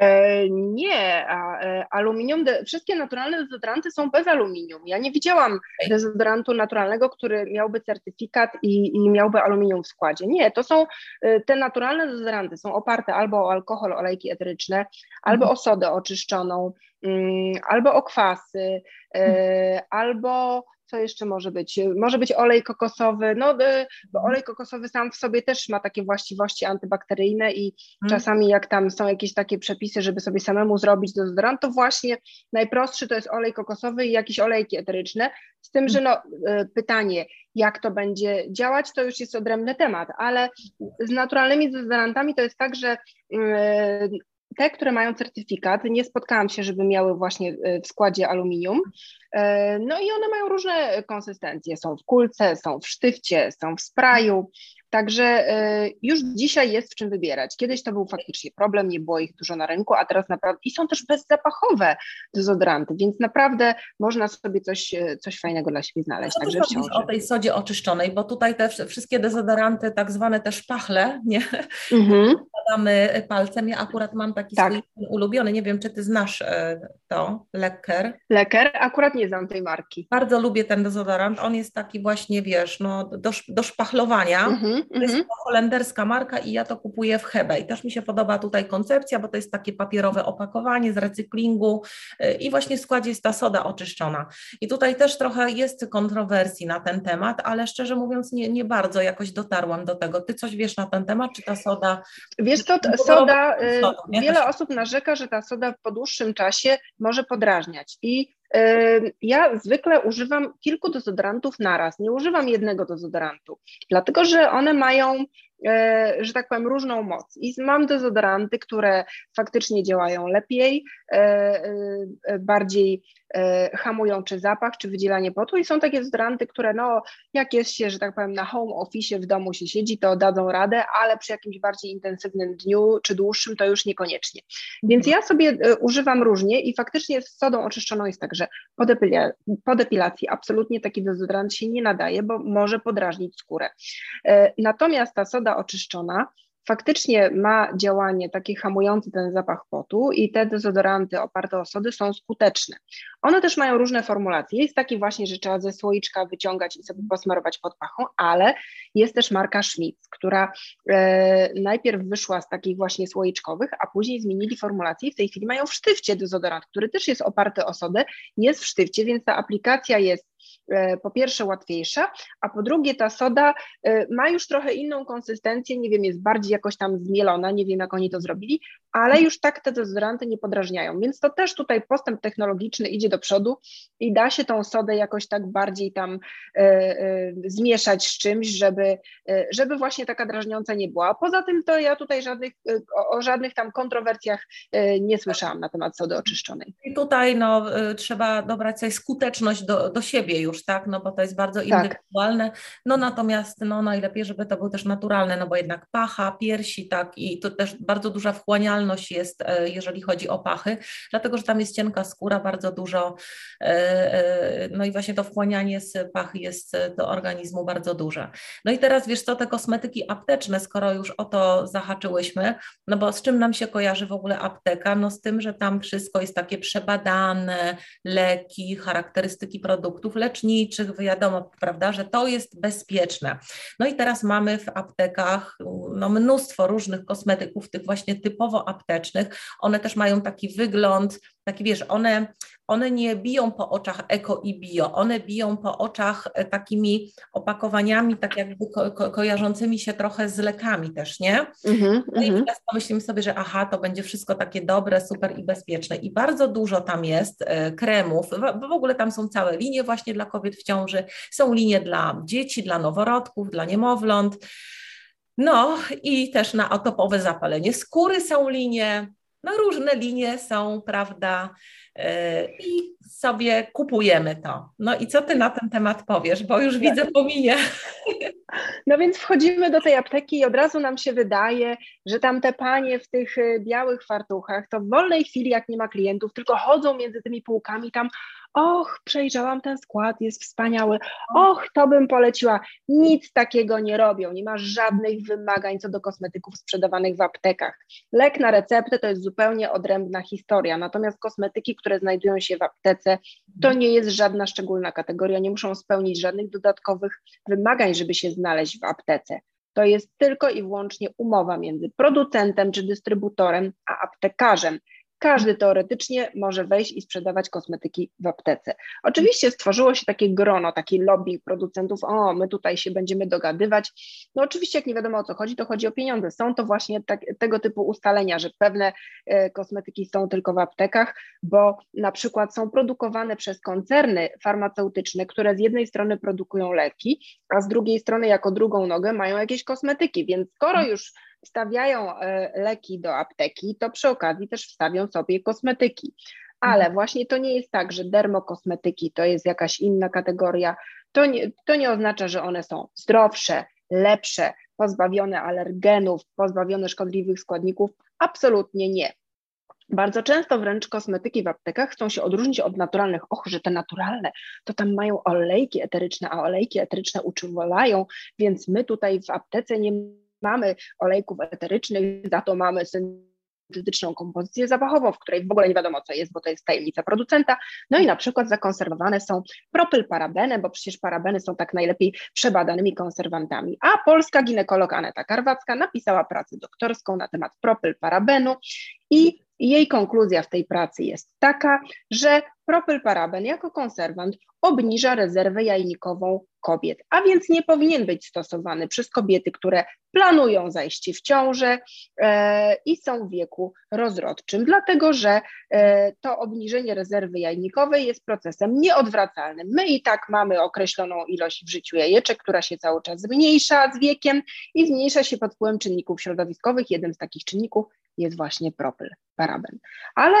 E, nie, e, aluminium, wszystkie naturalne dezodoranty są bez aluminium. Ja nie widziałam dezodorantu naturalnego, który miałby certyfikat i, i miałby aluminium w składzie. Nie, to są e, te naturalne dezodoranty, są oparte albo o alkohol, olejki eteryczne, albo mhm. o sodę oczyszczoną, mm, albo o kwasy, mhm. albo co jeszcze może być? Może być olej kokosowy, no bo mhm. olej kokosowy sam w sobie też ma takie właściwości antybakteryjne i hmm. czasami jak tam są jakieś takie przepisy, żeby sobie samemu zrobić dezodorant, to właśnie najprostszy to jest olej kokosowy i jakieś olejki eteryczne, z tym, że mhm. no, e, pytanie, jak to będzie działać, to już jest odrębny temat, ale z naturalnymi dezodorantami to jest tak, że e, te, które mają certyfikat, nie spotkałam się, żeby miały właśnie e, w składzie aluminium. E, no i one mają różne konsystencje. Są w kulce, są w sztywcie, są w sprayu. Także e, już dzisiaj jest w czym wybierać. Kiedyś to był faktycznie problem, nie było ich dużo na rynku, a teraz naprawdę i są też bezzapachowe dezodoranty, więc naprawdę można sobie coś, coś fajnego dla siebie znaleźć. Co Także wciąż. o tej sodzie oczyszczonej, bo tutaj te wszystkie dezodoranty, tak zwane też pachle, nie? Mhm. Badamy palcem. Ja akurat mam taki tak. swój ulubiony, nie wiem, czy ty znasz to, Lecker. Lecker, akurat nie znam tej marki. Bardzo lubię ten dezodorant. On jest taki właśnie, wiesz, no, do, do szpachlowania. Mm -hmm, to jest mm -hmm. holenderska marka i ja to kupuję w Hebe. I też mi się podoba tutaj koncepcja, bo to jest takie papierowe opakowanie z recyklingu y, i właśnie w składzie jest ta soda oczyszczona. I tutaj też trochę jest kontrowersji na ten temat, ale szczerze mówiąc nie, nie bardzo jakoś dotarłam do tego. Ty coś wiesz na ten temat, czy ta soda... Wiesz to, soda, y, wiele osób narzeka, że ta soda po dłuższym czasie może podrażniać i ja zwykle używam kilku dezodorantów naraz, nie używam jednego dezodorantu, dlatego że one mają że tak powiem, różną moc. I mam dezodoranty, które faktycznie działają lepiej, e, e, bardziej hamują czy zapach, czy wydzielanie potu i są takie dezodoranty, które no, jak jest się, że tak powiem, na home office w domu się siedzi, to dadzą radę, ale przy jakimś bardziej intensywnym dniu czy dłuższym to już niekoniecznie. Więc ja sobie używam różnie i faktycznie z sodą oczyszczoną jest tak, że po, depila po depilacji absolutnie taki dezodorant się nie nadaje, bo może podrażnić skórę. Natomiast ta soda oczyszczona faktycznie ma działanie takie hamujące ten zapach potu i te dezodoranty oparte o sody są skuteczne. One też mają różne formulacje. Jest taki właśnie, że trzeba ze słoiczka wyciągać i sobie posmarować pod pachą, ale jest też marka Schmitz, która e, najpierw wyszła z takich właśnie słoiczkowych, a później zmienili formulację i w tej chwili mają w sztywcie dezodorant, który też jest oparty o sodę, jest w sztywcie, więc ta aplikacja jest po pierwsze łatwiejsza, a po drugie ta soda e, ma już trochę inną konsystencję, nie wiem, jest bardziej jakoś tam zmielona, nie wiem jak oni to zrobili, ale już tak te dezodoranty nie podrażniają, więc to też tutaj postęp technologiczny idzie do przodu i da się tą sodę jakoś tak bardziej tam e, e, zmieszać z czymś, żeby, e, żeby właśnie taka drażniąca nie była. Poza tym to ja tutaj żadnych, o, o żadnych tam kontrowersjach nie słyszałam na temat sody oczyszczonej. I tutaj no, trzeba dobrać sobie skuteczność do, do siebie już, tak, no bo to jest bardzo tak. indywidualne, tak. no natomiast no najlepiej, żeby to był też naturalny, no bo jednak pacha, piersi, tak i to też bardzo duża wchłanialność jest, e, jeżeli chodzi o pachy, dlatego że tam jest cienka skóra, bardzo dużo, e, e, no i właśnie to wchłanianie z pachy jest do organizmu bardzo duże. No i teraz wiesz co, te kosmetyki apteczne, skoro już o to zahaczyłyśmy, no bo z czym nam się kojarzy w ogóle apteka? No z tym, że tam wszystko jest takie przebadane, leki, charakterystyki produktów leczniczych, wiadomo, prawda, że to jest bezpieczne. No i teraz mamy w aptekach no, mnóstwo różnych kosmetyków, tych właśnie typowo aptecznych, one też mają taki wygląd, taki wiesz, one, one nie biją po oczach eko i bio, one biją po oczach e, takimi opakowaniami, tak jakby ko ko kojarzącymi się trochę z lekami też, nie? Mm-hmm, no i mhm. teraz pomyślimy sobie, że aha, to będzie wszystko takie dobre, super i bezpieczne. I bardzo dużo tam jest e, kremów, bo w ogóle tam są całe linie właśnie dla kobiet w ciąży, są linie dla dzieci, dla noworodków, dla niemowląt, no i też na atopowe zapalenie skóry są linie, no różne linie są, prawda, e, i sobie kupujemy to. No i co ty na ten temat powiesz, bo już widzę po minie. No więc wchodzimy do tej apteki i od razu nam się wydaje, że tam te panie w tych e, białych fartuchach to w wolnej chwili, jak nie ma klientów, tylko chodzą między tymi półkami tam, och, przejrzałam ten skład, jest wspaniały, och, to bym poleciła. Nic takiego nie robią, nie ma żadnych wymagań co do kosmetyków sprzedawanych w aptekach. Lek na receptę to jest zupełnie odrębna historia, natomiast kosmetyki, które znajdują się w aptece, to nie jest żadna szczególna kategoria, nie muszą spełnić żadnych dodatkowych wymagań, żeby się znaleźć w aptece. To jest tylko i wyłącznie umowa między producentem czy dystrybutorem a aptekarzem każdy teoretycznie może wejść i sprzedawać kosmetyki w aptece. Oczywiście stworzyło się takie grono, taki lobby producentów, o, my tutaj się będziemy dogadywać. No oczywiście, jak nie wiadomo o co chodzi, to chodzi o pieniądze. Są to właśnie tak, tego typu ustalenia, że pewne e, kosmetyki są tylko w aptekach, bo na przykład są produkowane przez koncerny farmaceutyczne, które z jednej strony produkują leki, a z drugiej strony jako drugą nogę mają jakieś kosmetyki, więc skoro już wstawiają e, leki do apteki, to przy okazji też wstawią sobie kosmetyki. Ale mhm. właśnie to nie jest tak, że dermokosmetyki to jest jakaś inna kategoria. To nie, to nie oznacza, że one są zdrowsze, lepsze, pozbawione alergenów, pozbawione szkodliwych składników. Absolutnie nie. Bardzo często wręcz kosmetyki w aptekach chcą się odróżnić od naturalnych. Och, że te naturalne, to tam mają olejki eteryczne, a olejki eteryczne uczywolają, więc my tutaj w aptece nie mamy olejków eterycznych, za to mamy syntetyczną kompozycję zapachową, w której w ogóle nie wiadomo co jest, bo to jest tajemnica producenta. No i na przykład zakonserwowane są propylparabeny, bo przecież parabeny są tak najlepiej przebadanymi konserwantami. A polska ginekolog Aneta Karwacka napisała pracę doktorską na temat propylparabenu i jej konkluzja w tej pracy jest taka, że propylparaben jako konserwant obniża rezerwę jajnikową kobiet, a więc nie powinien być stosowany przez kobiety, które planują zajście w ciążę e, i są w wieku rozrodczym, dlatego że e, to obniżenie rezerwy jajnikowej jest procesem nieodwracalnym. My i tak mamy określoną ilość w życiu jajeczek, która się cały czas zmniejsza z wiekiem i zmniejsza się pod wpływem czynników środowiskowych. Jednym z takich czynników jest właśnie propyl, paraben. Ale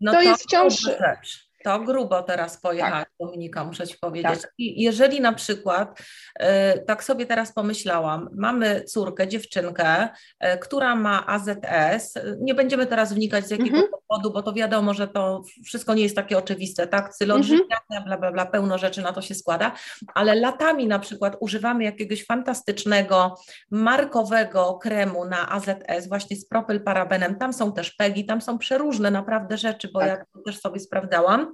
no to, to jest wciąż... Rzecz to grubo teraz pojechać, tak. Dominika, muszę Ci powiedzieć. Tak. I jeżeli na przykład, y, tak sobie teraz pomyślałam, mamy córkę, dziewczynkę, y, która ma AZS, nie będziemy teraz wnikać z jakiego mhm. powodu, bo to wiadomo, że to wszystko nie jest takie oczywiste, tak? Cylot mhm. bla, bla, bla, pełno rzeczy na to się składa, ale latami na przykład używamy jakiegoś fantastycznego, markowego kremu na AZS, właśnie z propylparabenem, tam są też PEGI, tam są przeróżne naprawdę rzeczy, bo tak. ja to też sobie sprawdzałam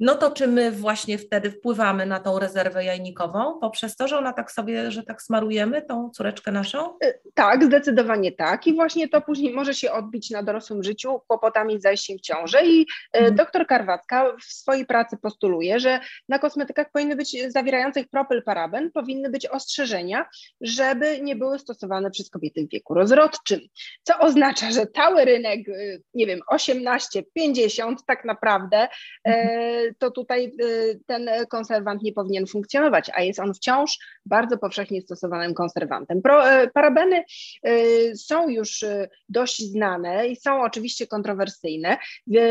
no to czy my właśnie wtedy wpływamy na tą rezerwę jajnikową poprzez to, że ona tak sobie, że tak smarujemy tą córeczkę naszą? Y, tak, zdecydowanie tak i właśnie to później może się odbić na dorosłym życiu kłopotami z zajściem w ciążę i y, mhm. doktor Karwacka w swojej pracy postuluje, że na kosmetykach powinny być zawierających propylparaben, powinny być ostrzeżenia, żeby nie były stosowane przez kobiety w wieku rozrodczym, co oznacza, że cały rynek, y, nie wiem, 18, 50 tak naprawdę mhm to tutaj y, ten konserwant nie powinien funkcjonować, a jest on wciąż bardzo powszechnie stosowanym konserwantem. E, parabeny y, są już y, dość znane i są oczywiście kontrowersyjne.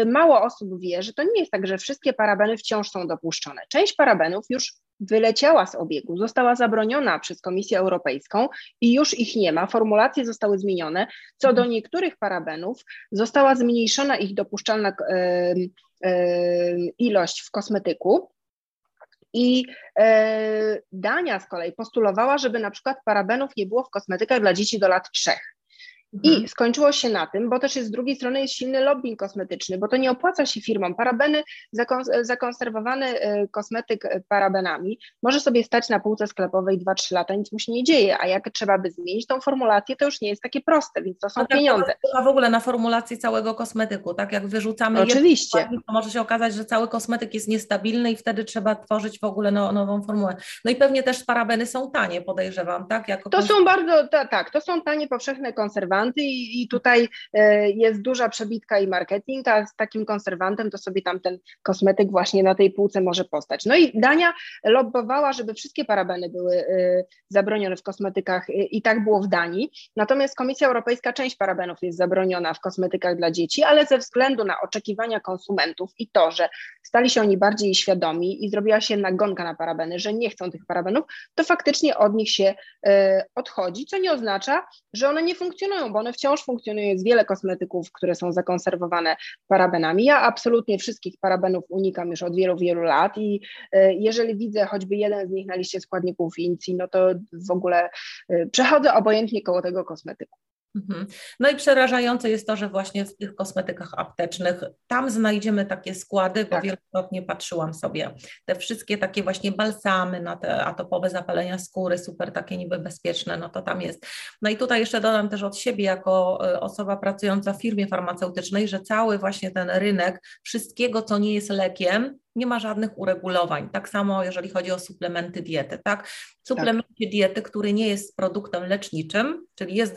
Mało osób wie, że to nie jest tak, że wszystkie parabeny wciąż są dopuszczone. Część parabenów już wyleciała z obiegu, została zabroniona przez Komisję Europejską i już ich nie ma. Formulacje zostały zmienione. Co do niektórych parabenów, została zmniejszona ich dopuszczalna ilość w kosmetyku. I Dania z kolei postulowała, żeby na przykład parabenów nie było w kosmetykach dla dzieci do lat trzech. I mhm. skończyło się na tym, bo też jest z drugiej strony jest silny lobbying kosmetyczny, bo to nie opłaca się firmom. Parabeny, zakonserwowany e, kosmetyk e, parabenami może sobie stać na półce sklepowej 2-3 lata, nic mu się nie dzieje, a jak trzeba by zmienić tą formulację, to już nie jest takie proste, więc to są tak, pieniądze. A w ogóle na formulacji całego kosmetyku, tak jak wyrzucamy Oczywiście. Jedno, to może się okazać, że cały kosmetyk jest niestabilny i wtedy trzeba tworzyć w ogóle no, nową formułę. No i pewnie też parabeny są tanie, podejrzewam, tak? Jako to są bardzo, tak, to są tanie powszechne konserwanty, i, i tutaj e, jest duża przebitka i marketing, a z takim konserwantem to sobie tam ten kosmetyk właśnie na tej półce może postać. No i Dania lobbowała, żeby wszystkie parabeny były e, zabronione w kosmetykach e, i tak było w Danii, natomiast Komisja Europejska część parabenów jest zabroniona w kosmetykach dla dzieci, ale ze względu na oczekiwania konsumentów i to, że stali się oni bardziej świadomi i zrobiła się nagonka na parabeny, że nie chcą tych parabenów, to faktycznie od nich się odchodzi, co nie oznacza, że one nie funkcjonują, bo one wciąż funkcjonują. Jest wiele kosmetyków, które są zakonserwowane parabenami. Ja absolutnie wszystkich parabenów unikam już od wielu, wielu lat i e, jeżeli widzę choćby jeden z nich na liście składników Inci, no to w ogóle e, przechodzę obojętnie koło tego kosmetyku. Mhm. No i przerażające jest to, że właśnie w tych kosmetykach aptecznych tam znajdziemy takie składy, bo tak. wielokrotnie patrzyłam sobie, te wszystkie takie właśnie balsamy na te atopowe zapalenia skóry, super takie niby bezpieczne, no to tam jest. No i tutaj jeszcze dodam też od siebie jako e, osoba pracująca w firmie farmaceutycznej, że cały właśnie ten rynek wszystkiego, co nie jest lekiem, nie ma żadnych uregulowań. Tak samo jeżeli chodzi o suplementy diety, tak? Suplementy tak. diety, który nie jest produktem leczniczym, czyli jest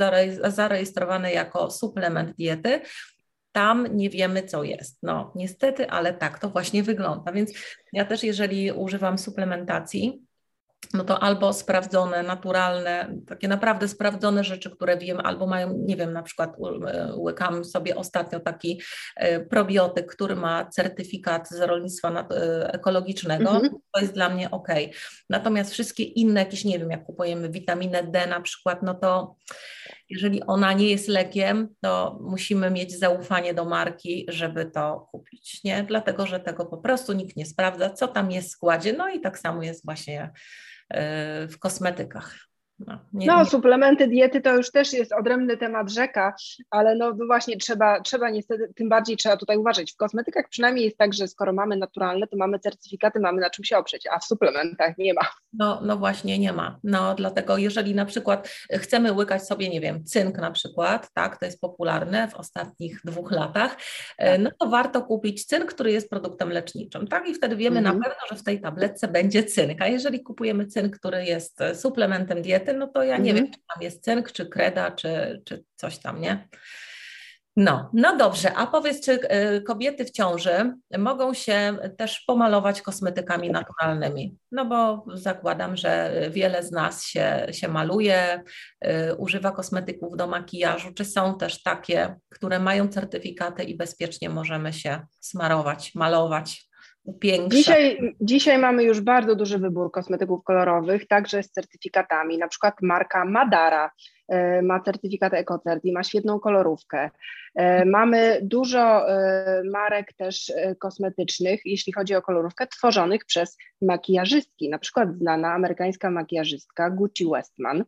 zarejestrowany jako suplement diety, tam nie wiemy, co jest. No, niestety, ale tak to właśnie wygląda. Więc ja też, jeżeli używam suplementacji, no to albo sprawdzone, naturalne, takie naprawdę sprawdzone rzeczy, które wiem, albo mają, nie wiem, na przykład e, łykam sobie ostatnio taki e, probiotyk, który ma certyfikat z rolnictwa e, ekologicznego, mhm. to jest dla mnie ok. Natomiast wszystkie inne, jakieś, nie wiem, jak kupujemy witaminę D na przykład, no to jeżeli ona nie jest lekiem, to musimy mieć zaufanie do marki, żeby to kupić, nie? Dlatego, że tego po prostu nikt nie sprawdza, co tam jest w składzie, no i tak samo jest właśnie w kosmetykach. No, nie, no nie. suplementy diety to już też jest odrębny temat rzeka, ale no właśnie trzeba, trzeba niestety, tym bardziej trzeba tutaj uważać. W kosmetykach przynajmniej jest tak, że skoro mamy naturalne, to mamy certyfikaty, mamy na czym się oprzeć, a w suplementach nie ma. No, no właśnie nie ma. No dlatego jeżeli na przykład chcemy łykać sobie, nie wiem, cynk na przykład, tak, to jest popularne w ostatnich dwóch latach, e, tak. no to warto kupić cynk, który jest produktem leczniczym, tak, i wtedy wiemy mhm. na pewno, że w tej tabletce będzie cynk, a jeżeli kupujemy cynk, który jest suplementem diety, no to ja nie wiem, mhm. czy tam jest cynk, czy kreda, czy, czy coś tam, nie? No, no dobrze, a powiedz, czy y, kobiety w ciąży mogą się też pomalować kosmetykami naturalnymi? No bo zakładam, że wiele z nas się, się maluje, y, używa kosmetyków do makijażu. Czy są też takie, które mają certyfikaty i bezpiecznie możemy się smarować, malować? Dzisiaj, dzisiaj mamy już bardzo duży wybór kosmetyków kolorowych, także z certyfikatami. Na przykład marka Madara e, ma certyfikat EcoCert i ma świetną kolorówkę. E, mamy dużo marek też kosmetycznych, jeśli chodzi o kolorówkę, tworzonych przez makijażystki, na przykład znana amerykańska makijażystka Gucci Westman.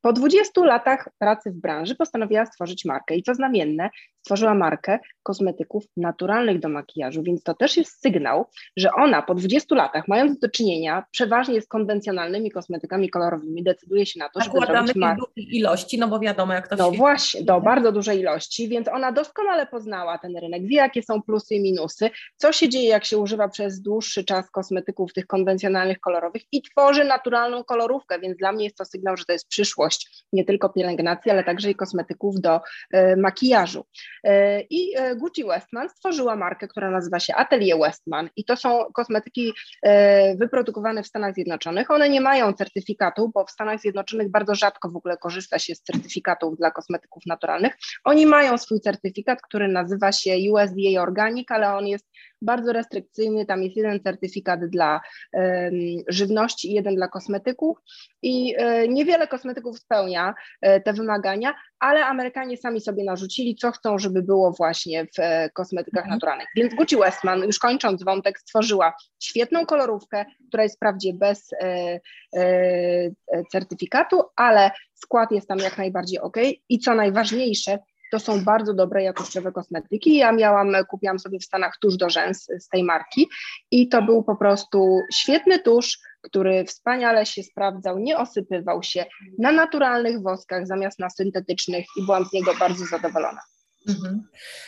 Po 20 latach pracy w branży postanowiła stworzyć markę i co znamienne, stworzyła markę kosmetyków naturalnych do makijażu, więc to też jest sygnał, że ona po 20 latach, mając do czynienia przeważnie z konwencjonalnymi kosmetykami kolorowymi, decyduje się na to, żeby zrobić markę. ilości, no bo wiadomo jak to No właśnie, do bardzo dużej ilości, więc ona doskonale poznała ten rynek, wie jakie są plusy i minusy, co się dzieje jak się używa przez dłuższy czas kosmetyków tych konwencjonalnych kolorowych i tworzy naturalną kolorówkę, więc dla mnie jest to sygnał, że to jest przyszłość nie tylko pielęgnacji, ale także i kosmetyków do y, makijażu. E, I e, Gucci Westman stworzyła markę, która nazywa się Atelier Westman i to są kosmetyki e, wyprodukowane w Stanach Zjednoczonych. One nie mają certyfikatu, bo w Stanach Zjednoczonych bardzo rzadko w ogóle korzysta się z certyfikatów dla kosmetyków naturalnych. Oni mają swój certyfikat, który nazywa się USDA Organic, ale on jest bardzo restrykcyjny, tam jest jeden certyfikat dla um, żywności i jeden dla kosmetyków i um, niewiele kosmetyków spełnia um, te wymagania, ale Amerykanie sami sobie narzucili, co chcą, żeby było właśnie w kosmetykach mhm. naturalnych. Więc Gucci Westman, już kończąc wątek, stworzyła świetną kolorówkę, która jest wprawdzie bez certyfikatu, ale skład jest tam jak najbardziej ok i co najważniejsze, to są bardzo dobre jakościowe kosmetyki. Ja miałam, kupiłam sobie w Stanach tusz do rzęs z tej marki i to był po prostu świetny tusz, który wspaniale się sprawdzał, nie osypywał się na naturalnych woskach zamiast na syntetycznych i byłam z niego bardzo zadowolona. Mhm.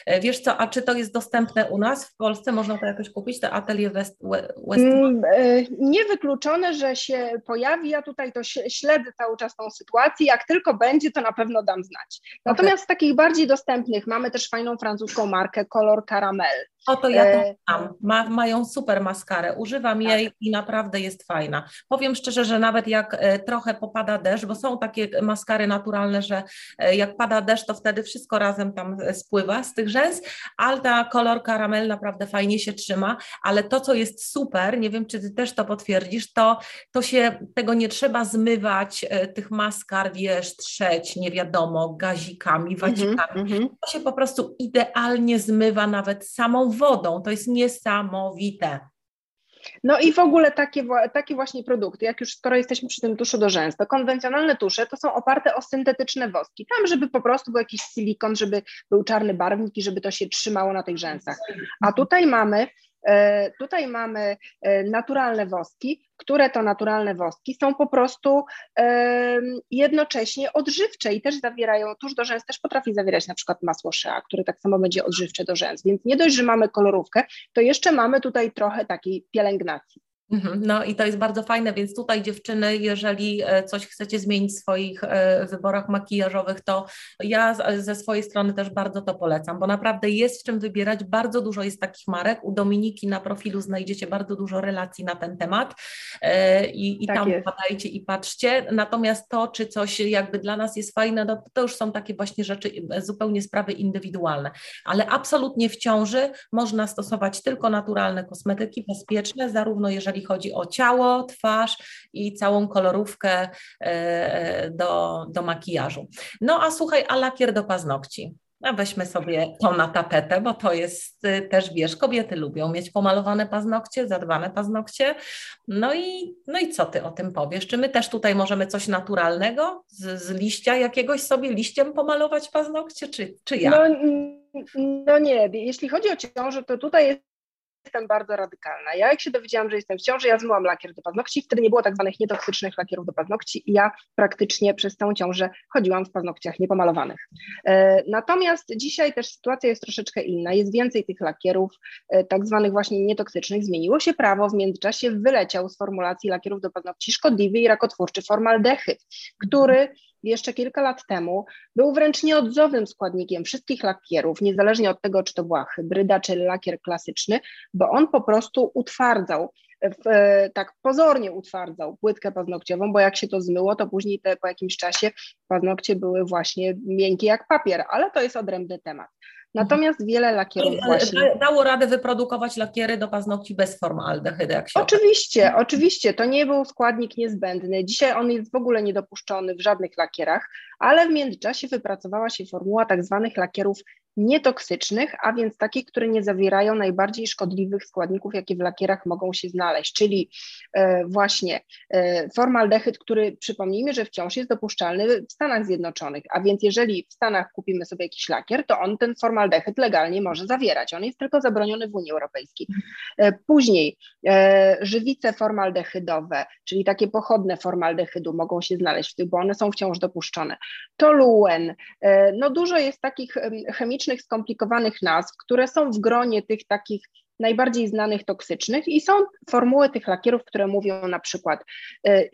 E, wiesz co, a czy to jest dostępne u nas w Polsce? Można to jakoś kupić, te atelier West, West... Mm, e, niewykluczone, że się pojawi. Ja tutaj to śledzę cały czas tą sytuację. Jak tylko będzie, to na pewno dam znać. Natomiast okay. z takich bardziej dostępnych mamy też fajną francuską markę Color Caramel. Oto ja to e, mam. Ma, mają super maskarę, używam tak. jej i naprawdę jest fajna. Powiem szczerze, że nawet jak e, trochę popada deszcz, bo są takie maskary naturalne, że e, jak pada deszcz, to wtedy wszystko razem tam spływa z tych rzęs, ale ta kolor karamel naprawdę fajnie się trzyma, ale to, co jest super, nie wiem, czy ty też to potwierdzisz, to, to się tego nie trzeba zmywać, tych maskar, wiesz, trzeć, nie wiadomo, gazikami, mhm, wadzikami. Mm -hmm. To się po prostu idealnie zmywa nawet samą wodą. To jest niesamowite. No i w ogóle takie, takie właśnie produkty, jak już skoro jesteśmy przy tym tuszu do rzęs, to konwencjonalne tusze to są oparte o syntetyczne woski. Tam, żeby po prostu był jakiś silikon, żeby był czarny barwnik i żeby to się trzymało na tych rzęsach. A tutaj mamy tutaj mamy e, naturalne woski, które to naturalne woski? Są po prostu jednocześnie odżywcze i też zawierają, tuż do rzęs też potrafi zawierać na przykład masło shea, które tak samo będzie odżywcze do rzęs, więc nie dość, że mamy kolorówkę, to jeszcze mamy tutaj trochę takiej pielęgnacji. Mhm. No i to jest bardzo fajne, więc tutaj dziewczyny, jeżeli e, coś chcecie zmienić w swoich e, wyborach makijażowych, to ja ze swojej strony też bardzo to polecam, bo naprawdę jest w czym wybierać, bardzo dużo jest takich marek, u Dominiki na profilu znajdziecie bardzo dużo relacji na ten temat. E, i, i tak tam badajcie i patrzcie, natomiast to, czy coś jakby dla nas jest fajne, no to już są takie właśnie rzeczy, zupełnie sprawy indywidualne, ale absolutnie w ciąży można stosować tylko naturalne kosmetyki, bezpieczne, zarówno jeżeli chodzi o ciało, twarz i całą kolorówkę e, e, do, do makijażu. No a słuchaj, a lakier do paznokci. A weźmy sobie to na tapetę, bo to jest y, też, wiesz, kobiety lubią mieć pomalowane paznokcie, zadbane paznokcie. No i, no i co ty o tym powiesz? Czy my też tutaj możemy coś naturalnego z, z liścia jakiegoś sobie liściem pomalować paznokcie, czy, czy ja? No, no nie, jeśli chodzi o ciążę, to tutaj jest jestem bardzo radykalna. Ja jak się dowiedziałam, że jestem w ciąży, ja zmyłam lakier do paznokci, wtedy nie było tak zwanych nietoksycznych lakierów do paznokci i ja praktycznie przez tą ciążę chodziłam w paznokciach niepomalowanych. E, natomiast dzisiaj też sytuacja jest troszeczkę inna, jest więcej tych lakierów e, tak zwanych właśnie nietoksycznych, zmieniło się prawo, w międzyczasie wyleciał z formulacji lakierów do paznokci szkodliwy i rakotwórczy formaldehyd, który jeszcze kilka lat temu był wręcz nieodzownym składnikiem wszystkich lakierów, niezależnie od tego, czy to była hybryda, czy lakier klasyczny, bo on po prostu utwardzał w, tak pozornie utwardzał płytkę paznokciową, bo jak się to zmyło, to później te, po jakimś czasie paznokcie były właśnie miękkie jak papier, ale to jest odrębny temat. Natomiast wiele lakierów właśnie... Dało radę wyprodukować lakiery do paznokci bez formaldehydy, jak się Oczywiście, oczywiście, to nie był składnik niezbędny. Dzisiaj on jest w ogóle niedopuszczony w żadnych lakierach, ale w międzyczasie wypracowała się formuła tak zwanych lakierów nietoksycznych, a więc takich, które nie zawierają najbardziej szkodliwych składników, jakie w lakierach mogą się znaleźć, czyli e, właśnie e, formaldehyd, który przypomnijmy, że wciąż jest dopuszczalny w Stanach Zjednoczonych, a więc jeżeli w Stanach kupimy sobie jakiś lakier, to on ten formaldehyd legalnie może zawierać, on jest tylko zabroniony w Unii Europejskiej. E, później żywice formaldehydowe, czyli takie pochodne formaldehydu mogą się znaleźć w tych, bo one są wciąż dopuszczone. Toluen, no dużo jest takich chemicznych skomplikowanych nazw, które są w gronie tych takich najbardziej znanych toksycznych i są formuły tych lakierów, które mówią na przykład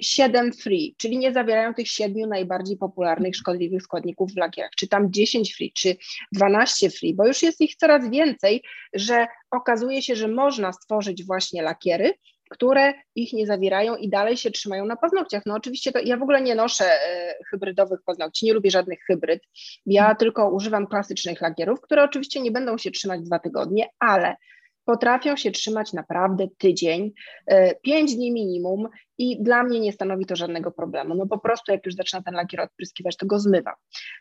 7 e, free, czyli nie zawierają tych siedmiu najbardziej popularnych szkodliwych składników w lakierach, czy tam 10 free, czy 12 free, bo już jest ich coraz więcej, że okazuje się, że można stworzyć właśnie lakiery, które ich nie zawierają i dalej się trzymają na paznokciach. No oczywiście to ja w ogóle nie noszę e, hybrydowych paznokci, nie lubię żadnych hybryd. Ja tylko używam klasycznych lakierów, które oczywiście nie będą się trzymać dwa tygodnie, ale potrafią się trzymać naprawdę tydzień, e, pięć dni minimum i dla mnie nie stanowi to żadnego problemu. No po prostu jak już zaczyna ten lakier odpryskiwać, to go zmywam.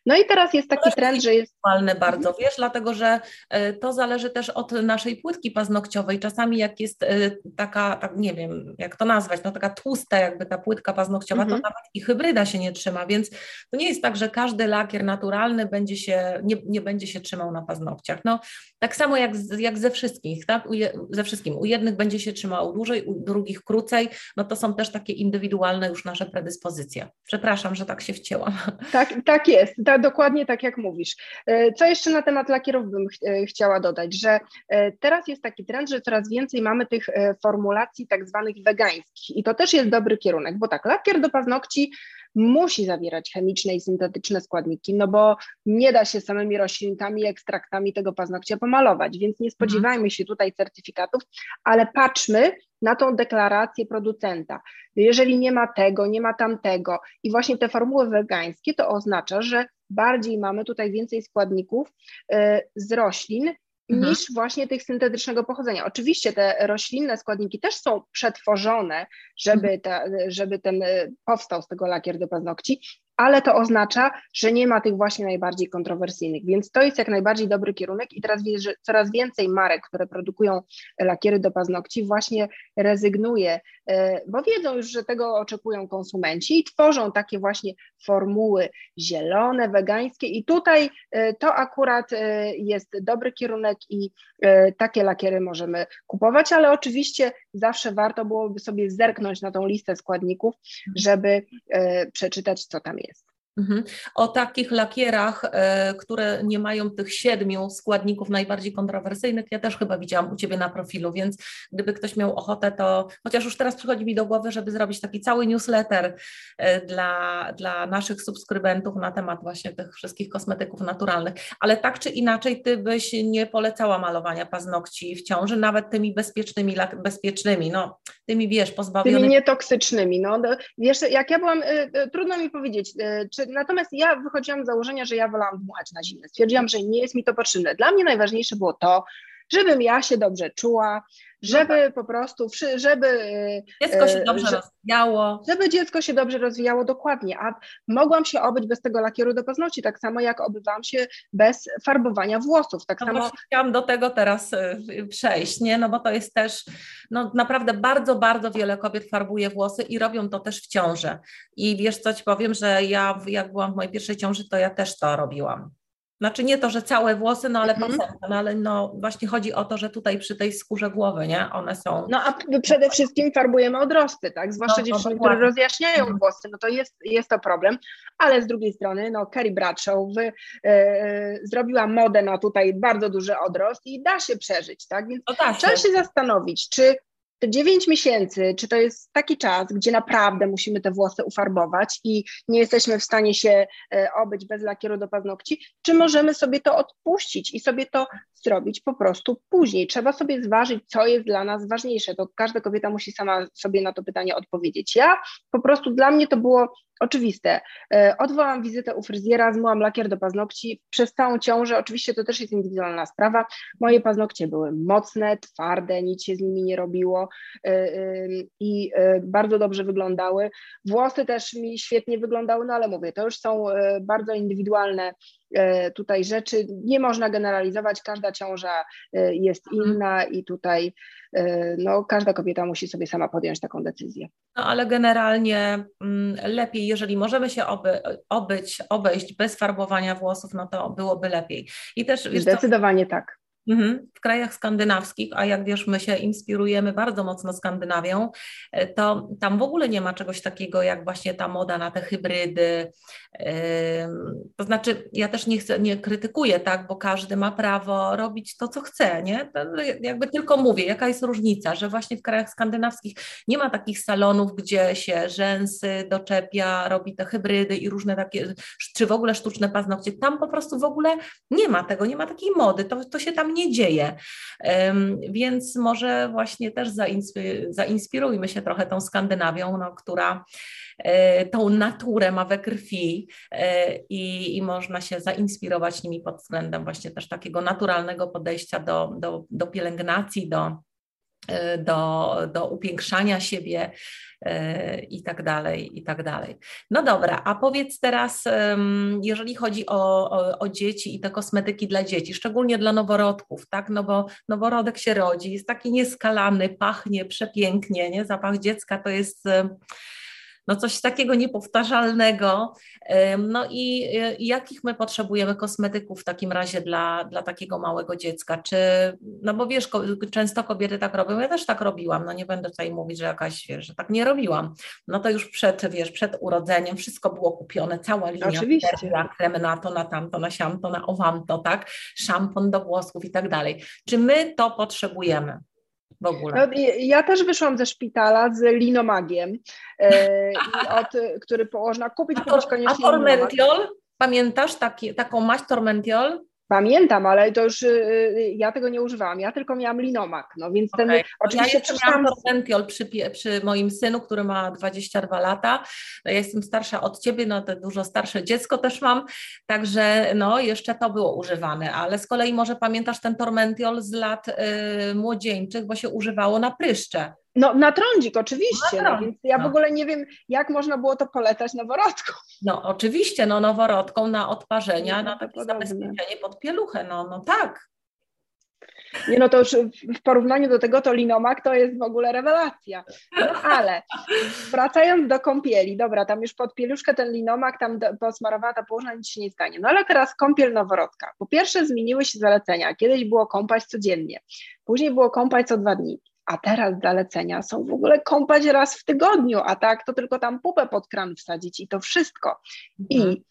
No i teraz jest taki trend, że jest... bardzo, wiesz, dlatego że e, to zależy też od naszej płytki paznokciowej. Czasami jak jest e, taka, tak nie wiem, jak to nazwać, no taka tłusta jakby ta płytka paznokciowa, mhm. to nawet i hybryda się nie trzyma, więc to nie jest tak, że każdy lakier naturalny będzie się, nie, nie będzie się trzymał na paznokciach. No tak samo jak, jak ze wszystkich, tak? Ze wszystkim. U jednych będzie się trzymało dłużej, u drugich krócej, no to są też też takie indywidualne już nasze predyspozycje. Przepraszam, że tak się wcięłam. Tak, tak jest, tak, dokładnie tak jak mówisz. E, co jeszcze na temat lakierów bym ch e, chciała dodać, że e, teraz jest taki trend, że coraz więcej mamy tych formulacji tak zwanych wegańskich i to też jest dobry kierunek, bo tak, lakier do paznokci musi zawierać chemiczne i syntetyczne składniki, no bo nie da się samymi roślinkami, ekstraktami tego paznokcia pomalować, więc nie spodziewajmy się tutaj certyfikatów, ale patrzmy na tą deklarację producenta. Jeżeli nie ma tego, nie ma tamtego i właśnie te formuły wegańskie, to oznacza, że bardziej mamy tutaj więcej składników y, z roślin mhm. niż właśnie tych syntetycznego pochodzenia. Oczywiście te roślinne składniki też są przetworzone, żeby, mhm. ta, żeby ten y, powstał z tego lakier do paznokci, ale to oznacza, że nie ma tych właśnie najbardziej kontrowersyjnych, więc to jest jak najbardziej dobry kierunek i teraz widzę, że coraz więcej marek, które produkują lakiery do paznokci właśnie rezygnuje, e, bo wiedzą już, że tego oczekują konsumenci i tworzą takie właśnie formuły zielone, wegańskie i tutaj e, to akurat e, jest dobry kierunek i takie lakiery możemy kupować, ale oczywiście zawsze warto byłoby sobie zerknąć na tą listę składników, żeby przeczytać, co tam jest. Mhm. O takich lakierach, e, które nie mają tych siedmiu składników najbardziej kontrowersyjnych, ja też chyba widziałam u Ciebie na profilu, więc gdyby ktoś miał ochotę, to chociaż już teraz przychodzi mi do głowy, żeby zrobić taki cały newsletter e, dla, dla naszych subskrybentów na temat właśnie tych wszystkich kosmetyków naturalnych, ale tak czy inaczej Ty byś nie polecała malowania paznokci w ciąży, nawet tymi bezpiecznymi, bezpiecznymi, no tymi wiesz, pozbawionymi. Tymi nietoksycznymi, no wiesz, jak ja byłam, y, trudno mi powiedzieć, czy natomiast ja wychodziłam z założenia, że ja wolałam dmuchać na zimne. Stwierdziłam, że nie jest mi to potrzebne. Dla mnie najważniejsze było to, żebym ja się dobrze czuła, żeby no tak. po prostu, żeby... Dziecko się e, dobrze że, rozwijało. Żeby dziecko się dobrze rozwijało, dokładnie, a mogłam się obyć bez tego lakieru do paznokci, tak samo jak obywałam się bez farbowania włosów, tak no samo... Chciałam do tego teraz e, przejść, nie, no bo to jest też, no naprawdę bardzo, bardzo wiele kobiet farbuje włosy i robią to też w ciąży i wiesz co Ci powiem, że ja jak byłam w mojej pierwszej ciąży, to ja też to robiłam. Znaczy nie to, że całe włosy, no ale mm no ale no właśnie chodzi o to, że tutaj przy tej skórze głowy, nie, one są... No a przede wszystkim farbujemy odrosty, tak, zwłaszcza no, dziewczyny, no, które rozjaśniają mm. włosy, no to jest, jest to problem, ale z drugiej strony, no Kerry Bradshaw wy, e, zrobiła modę na tutaj bardzo duży odrost i da się przeżyć, tak, więc no trzeba się zastanowić, czy te 9 miesięcy, czy to jest taki czas, gdzie naprawdę musimy te włosy ufarbować i nie jesteśmy w stanie się e, obyć bez lakieru do paznokci, czy możemy sobie to odpuścić i sobie to zrobić po prostu później. Trzeba sobie zważyć, co jest dla nas ważniejsze. To każda kobieta musi sama sobie na to pytanie odpowiedzieć. Ja po prostu dla mnie to było oczywiste. E, odwołam wizytę u fryzjera, zmyłam lakier do paznokci. Przez całą ciążę, oczywiście to też jest indywidualna sprawa, moje paznokcie były mocne, twarde, nic się z nimi nie robiło e, i bardzo dobrze wyglądały. Włosy też mi świetnie wyglądały, no ale mówię, to już są bardzo indywidualne tutaj rzeczy. Nie można generalizować, każda ciąża jest mhm. inna i tutaj no, każda kobieta musi sobie sama podjąć taką decyzję. No ale generalnie mm, lepiej, jeżeli możemy się oby, obyć, obejść bez farbowania włosów, no to byłoby lepiej. I też Zdecydowanie co? tak. Mhm. W krajach skandynawskich, a jak wiesz, my się inspirujemy bardzo mocno Skandynawią, e, to tam w ogóle nie ma czegoś takiego jak właśnie ta moda na te hybrydy. To znaczy, ja też nie chcę, nie krytykuję, tak, bo każdy ma prawo robić to, co chce, nie? To jakby tylko mówię, jaka jest różnica, że właśnie w krajach skandynawskich nie ma takich salonów, gdzie się rzęsy doczepia, robi te hybrydy i różne takie, czy w ogóle sztuczne paznokcie. Tam po prostu w ogóle nie ma tego, nie ma takiej mody, to, to się tam nie dzieje. Więc może właśnie też zainspirujmy się trochę tą Skandynawią, no, która e, tą naturę ma we krwi e, i, i można się zainspirować nimi pod względem właśnie też takiego naturalnego podejścia do, do, do pielęgnacji, do, do, do upiększania siebie, E, i tak dalej, i tak dalej. No dobra, a powiedz teraz, jeżeli chodzi o, o, o, dzieci i te kosmetyki dla dzieci, szczególnie dla noworodków, tak, no bo noworodek się rodzi, jest taki nieskalany, pachnie przepięknie, nie, zapach dziecka to jest no coś takiego niepowtarzalnego. No i jakich my potrzebujemy kosmetyków w takim razie dla, dla takiego małego dziecka? Czy, no bo wiesz, często kobiety tak robią, ja też tak robiłam, no nie będę tutaj mówić, że jakaś, wiesz, że tak nie robiłam. No to już przed, wiesz, przed urodzeniem wszystko było kupione, cała linia, Oczywiście. kremy na to, na tamto, na siamto, na owamto, tak, szampon do włosków i tak dalej. Czy my to potrzebujemy? W ogóle. No, ja też wyszłam ze szpitala z linomagiem, e, od, który można kupić, a, to, koniecznie. A tormentiol? Pamiętasz taki, taką maść tormentiol? Pamiętam, ale to już y, ja tego nie używałam. Ja tylko miałam linomak, no więc okay. ten oczywiście ja przeczytałam Torrentiol przy, przy moim synu, który ma 22 lata. Ja jestem starsza od ciebie, no to dużo starsze dziecko też mam, także no jeszcze to było używane, ale z kolei może pamiętasz ten Tormentiol z lat y, młodzieńczych, bo się używało na pryszcze. No na trądzik oczywiście, na no, więc ja w no. ogóle nie wiem, jak można było to polecać noworodkom. No oczywiście, no noworodkom na odparzenia, no, na takie zabezpieczenie pod pieluchę, no, no tak. Nie no to już w porównaniu do tego to linomak to jest w ogóle rewelacja. No ale wracając do kąpieli, dobra, tam już pod pieluszkę ten linomak, tam posmarowała ta położna, nic się nie stanie. No ale teraz kąpiel noworodka. Po pierwsze zmieniły się zalecenia. Kiedyś było kąpać codziennie, później było kąpać co dwa dni a teraz zalecenia są w ogóle kąpać raz w tygodniu, a tak to tylko tam pupę pod kran wsadzić i to wszystko. Mhm. I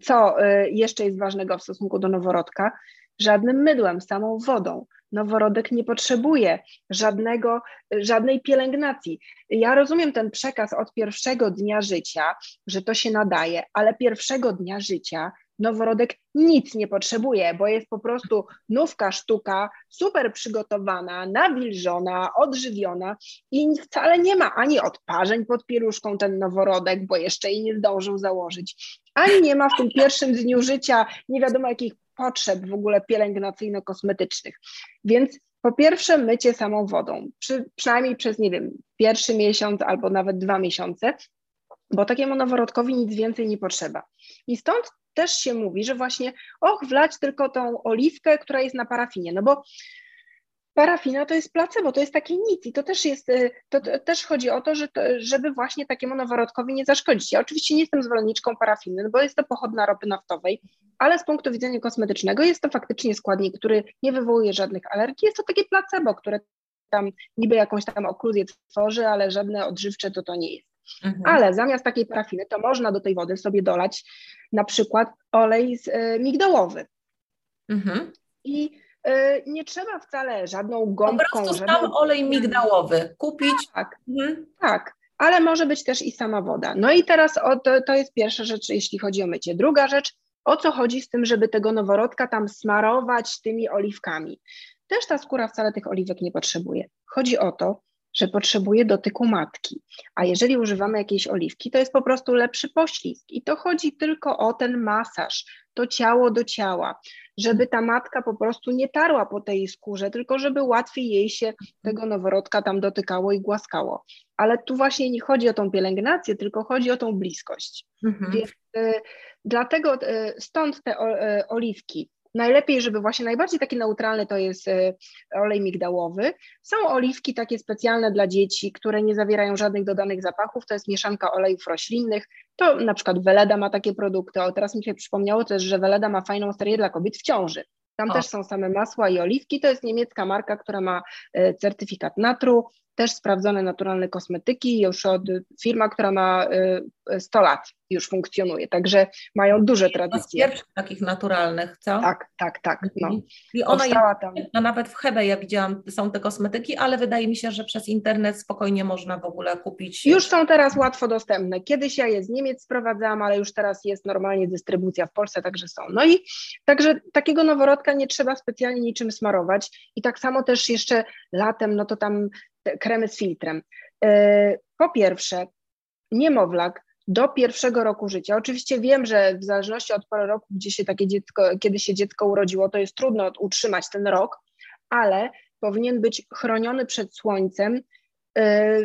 co y, jeszcze jest ważnego w stosunku do noworodka? Żadnym mydłem, samą wodą. Noworodek nie potrzebuje żadnego, żadnej pielęgnacji. Ja rozumiem ten przekaz od pierwszego dnia życia, że to się nadaje, ale pierwszego dnia życia noworodek nic nie potrzebuje, bo jest po prostu nówka sztuka, super przygotowana, nawilżona, odżywiona i wcale nie ma ani odparzeń pod pieluszką ten noworodek, bo jeszcze jej nie zdążył założyć, ani nie ma w tym pierwszym dniu życia nie wiadomo jakich potrzeb w ogóle pielęgnacyjno-kosmetycznych. Więc po pierwsze mycie samą wodą, przy, przynajmniej przez, nie wiem, pierwszy miesiąc albo nawet dwa miesiące, bo takiemu noworodkowi nic więcej nie potrzeba. I stąd też się mówi, że właśnie och, wlać tylko tą oliwkę, która jest na parafinie, no bo parafina to jest placebo, to jest takie nic i to też jest, y, to, też chodzi o to, że to, żeby właśnie takiemu noworodkowi nie zaszkodzić. Ja oczywiście nie jestem zwolenniczką parafiny, no bo jest to pochodna ropy naftowej, ale z punktu widzenia kosmetycznego jest to faktycznie składnik, który nie wywołuje żadnych alergii, jest to takie placebo, które tam niby jakąś tam okluzję tworzy, ale żadne odżywcze to to nie jest. Mhm. Ale zamiast takiej parafiny, to można do tej wody sobie dolać na przykład olej z, y, migdałowy. Mhm. I y, nie trzeba wcale żadną gąbką. Po prostu żadną... sam olej migdałowy kupić. Tak, mhm. tak, ale może być też i sama woda. No i teraz o, to, to jest pierwsza rzecz, jeśli chodzi o mycie. Druga rzecz, o co chodzi z tym, żeby tego noworodka tam smarować tymi oliwkami. Też ta skóra wcale tych oliwek nie potrzebuje. Chodzi o to, że potrzebuje dotyku matki. A jeżeli używamy jakiejś oliwki, to jest po prostu lepszy poślizg. I to chodzi tylko o ten masaż, to ciało do ciała, żeby ta matka po prostu nie tarła po tej skórze, tylko żeby łatwiej jej się tego noworodka tam dotykało i głaskało. Ale tu właśnie nie chodzi o tą pielęgnację, tylko chodzi o tą bliskość. Mhm. Więc y, dlatego y, stąd te o, y, oliwki. Najlepiej, żeby właśnie najbardziej taki neutralny to jest e, olej migdałowy. Są oliwki takie specjalne dla dzieci, które nie zawierają żadnych dodanych zapachów, to jest mieszanka olejów roślinnych. To na przykład Weleda ma takie produkty. O, teraz mi się przypomniało też, że Weleda ma fajną serię dla kobiet w ciąży. Tam o. też są same masła i oliwki. To jest niemiecka marka, która ma e, certyfikat natru, też sprawdzone naturalne kosmetyki, już od firma, która ma 100 y, lat już funkcjonuje, także mają duże tradycje. Z pierwszych takich naturalnych, co? Tak, tak, tak. No. Mhm. I ona jest, tam. no nawet w Hebe ja widziałam, są te kosmetyki, ale wydaje mi się, że przez internet spokojnie można w ogóle kupić. Już są teraz łatwo dostępne. Kiedyś ja je z Niemiec sprowadzałam, ale już teraz jest normalnie dystrybucja w Polsce, także są. No i także takiego noworodka nie trzeba specjalnie niczym smarować i tak samo też jeszcze latem, no to tam kremy z filtrem. E, po pierwsze, niemowlak do pierwszego roku życia. Oczywiście wiem, że w zależności od pory roku, gdzie się takie dziecko, kiedy się dziecko urodziło, to jest trudno utrzymać ten rok, ale powinien być chroniony przed słońcem. E,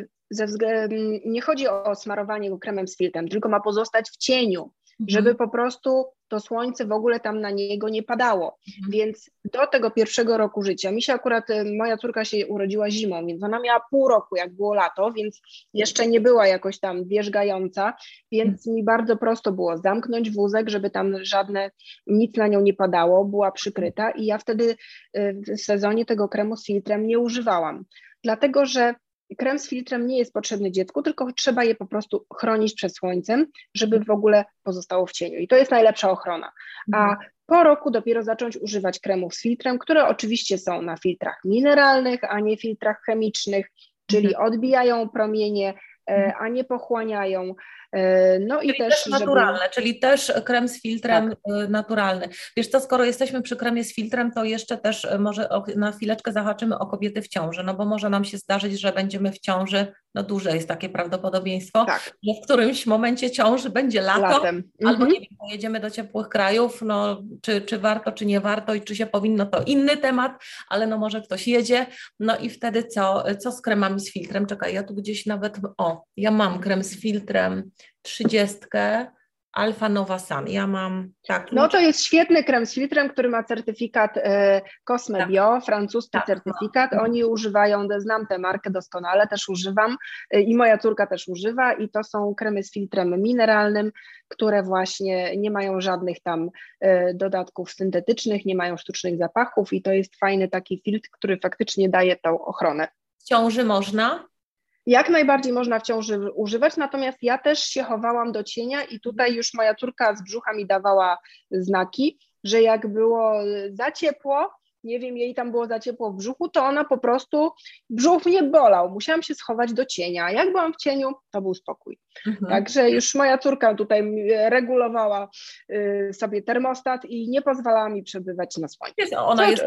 nie chodzi o smarowanie go kremem z filtrem, tylko ma pozostać w cieniu, Mhm. żeby po prostu to słońce w ogóle tam na niego nie padało. Mhm. Więc do tego pierwszego roku życia, mi się akurat, y, moja córka się urodziła zimą, więc ona miała pół roku, jak było lato, więc jeszcze nie była jakoś tam wierzgająca, więc mi bardzo prosto było zamknąć wózek, żeby tam żadne, nic na nią nie padało, była przykryta i ja wtedy y, w sezonie tego kremu z filtrem nie używałam. Dlatego, że krem z filtrem nie jest potrzebny dziecku, tylko trzeba je po prostu chronić przed słońcem, żeby w ogóle pozostało w cieniu. I to jest najlepsza ochrona. A mhm. po roku dopiero zacząć używać kremów z filtrem, które oczywiście są na filtrach mineralnych, a nie filtrach chemicznych, czyli mhm. odbijają promienie, e, mhm. a nie pochłaniają. E, no czyli i też, też naturalne, żeby... czyli też krem z filtrem tak. E, naturalny. Wiesz co, skoro jesteśmy przy kremie z filtrem, to jeszcze też e, może na chwileczkę zahaczymy o kobiety w ciąży, no bo może nam się zdarzyć, że będziemy w ciąży, no duże jest takie prawdopodobieństwo, tak. że w którymś momencie ciąży będzie lato, Latem. albo mhm. nie wiem, pojedziemy do ciepłych krajów, no czy, czy warto, czy nie warto i czy się powinno, to inny temat, ale no może ktoś jedzie, no i wtedy co, co z kremami z filtrem? Czekaj, ja tu gdzieś nawet, o, ja mam krem z filtrem, trzydziestkę Alfa Nova Sun. Ja mam tak. No to jest świetny krem z filtrem, który ma certyfikat e, Cosme tak. Bio, francuski tak, certyfikat. No. Oni używają, znam tę markę doskonale, też używam e, i moja córka też używa i to są kremy z filtrem mineralnym, które właśnie nie mają żadnych tam e, dodatków syntetycznych, nie mają sztucznych zapachów i to jest fajny taki filtr, który faktycznie daje tą ochronę. W ciąży można? Jak najbardziej można w ciąży używać, natomiast ja też się chowałam do cienia i tutaj już moja córka z brzucha mi dawała znaki, że jak było za ciepło, nie wiem, jej tam było za ciepło w brzuchu, to ona po prostu, brzuch mnie bolał, musiałam się schować do cienia. Jak byłam w cieniu, to był spokój. Mhm. Także już moja córka tutaj regulowała y, sobie termostat i nie pozwalała mi przebywać na słońcu. Ona jest,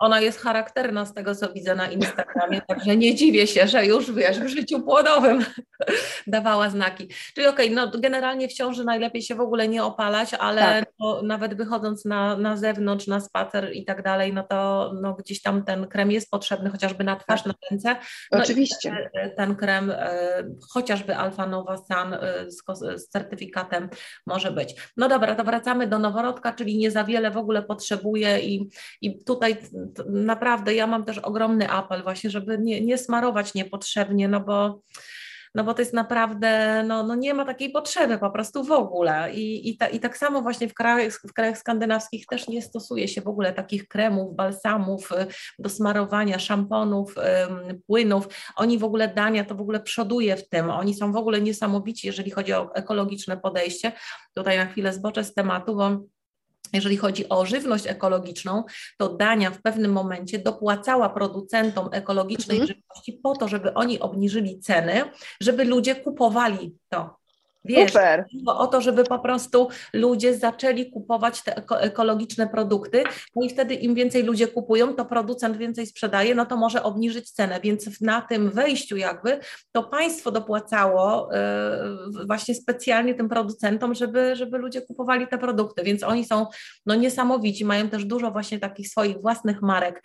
ona jest charakterna z tego, co widzę na Instagramie, także nie dziwię się, że już wiesz, w życiu płodowym dawała znaki. Czyli okej, okay, no generalnie w ciąży najlepiej się w ogóle nie opalać, ale tak. no, nawet wychodząc na, na zewnątrz, na spacer i tak dalej, no to no, gdzieś tam ten krem jest potrzebny, chociażby na twarz, tak. na ręce. No Oczywiście. ten krem, e, chociażby Alfa Nova Sun e, z, z certyfikatem może być. No dobra, to wracamy do noworodka, czyli nie za wiele w ogóle potrzebuje i, i tutaj naprawdę ja mam też ogromny apel właśnie, żeby nie, nie smarować niepotrzebnie, no bo no bo to jest naprawdę, no, no nie ma takiej potrzeby po prostu w ogóle. I, i, ta, i tak samo właśnie w krajach, w krajach skandynawskich też nie stosuje się w ogóle takich kremów, balsamów y, do smarowania, szamponów, płynów. Oni w ogóle Dania to w ogóle przoduje w tym. Oni są w ogóle niesamowici, jeżeli chodzi o ekologiczne podejście. Tutaj na chwilę zboczę z tematu, bo jeżeli chodzi o żywność ekologiczną, to Dania w pewnym momencie dopłacała producentom ekologicznej mhm. żywności po to, żeby oni obniżyli ceny, żeby ludzie kupowali to. Wiesz, Super. o to, żeby po prostu ludzie zaczęli kupować te ekologiczne produkty, no i wtedy im więcej ludzie kupują, to producent więcej sprzedaje, no to może obniżyć cenę, więc na tym wejściu jakby to państwo dopłacało yy, właśnie specjalnie tym producentom, żeby, żeby ludzie kupowali te produkty, więc oni są no niesamowici, mają też dużo właśnie takich swoich własnych marek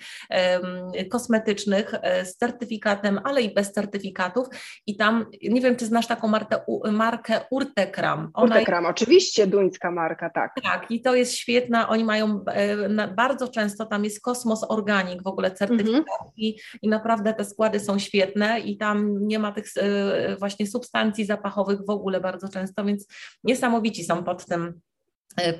yy, kosmetycznych yy, z certyfikatem, ale i bez certyfikatów. I tam, nie wiem, czy znasz taką markę, markę Urtekram. Ona Urtekram, jest... oczywiście duńska marka, tak. Tak, i to jest świetna, oni mają e, bardzo często, tam jest Kosmos Organic w ogóle certyfikat mhm. i, i naprawdę te składy są świetne i tam nie ma tych e, właśnie substancji zapachowych w ogóle bardzo często, więc niesamowici są pod tym,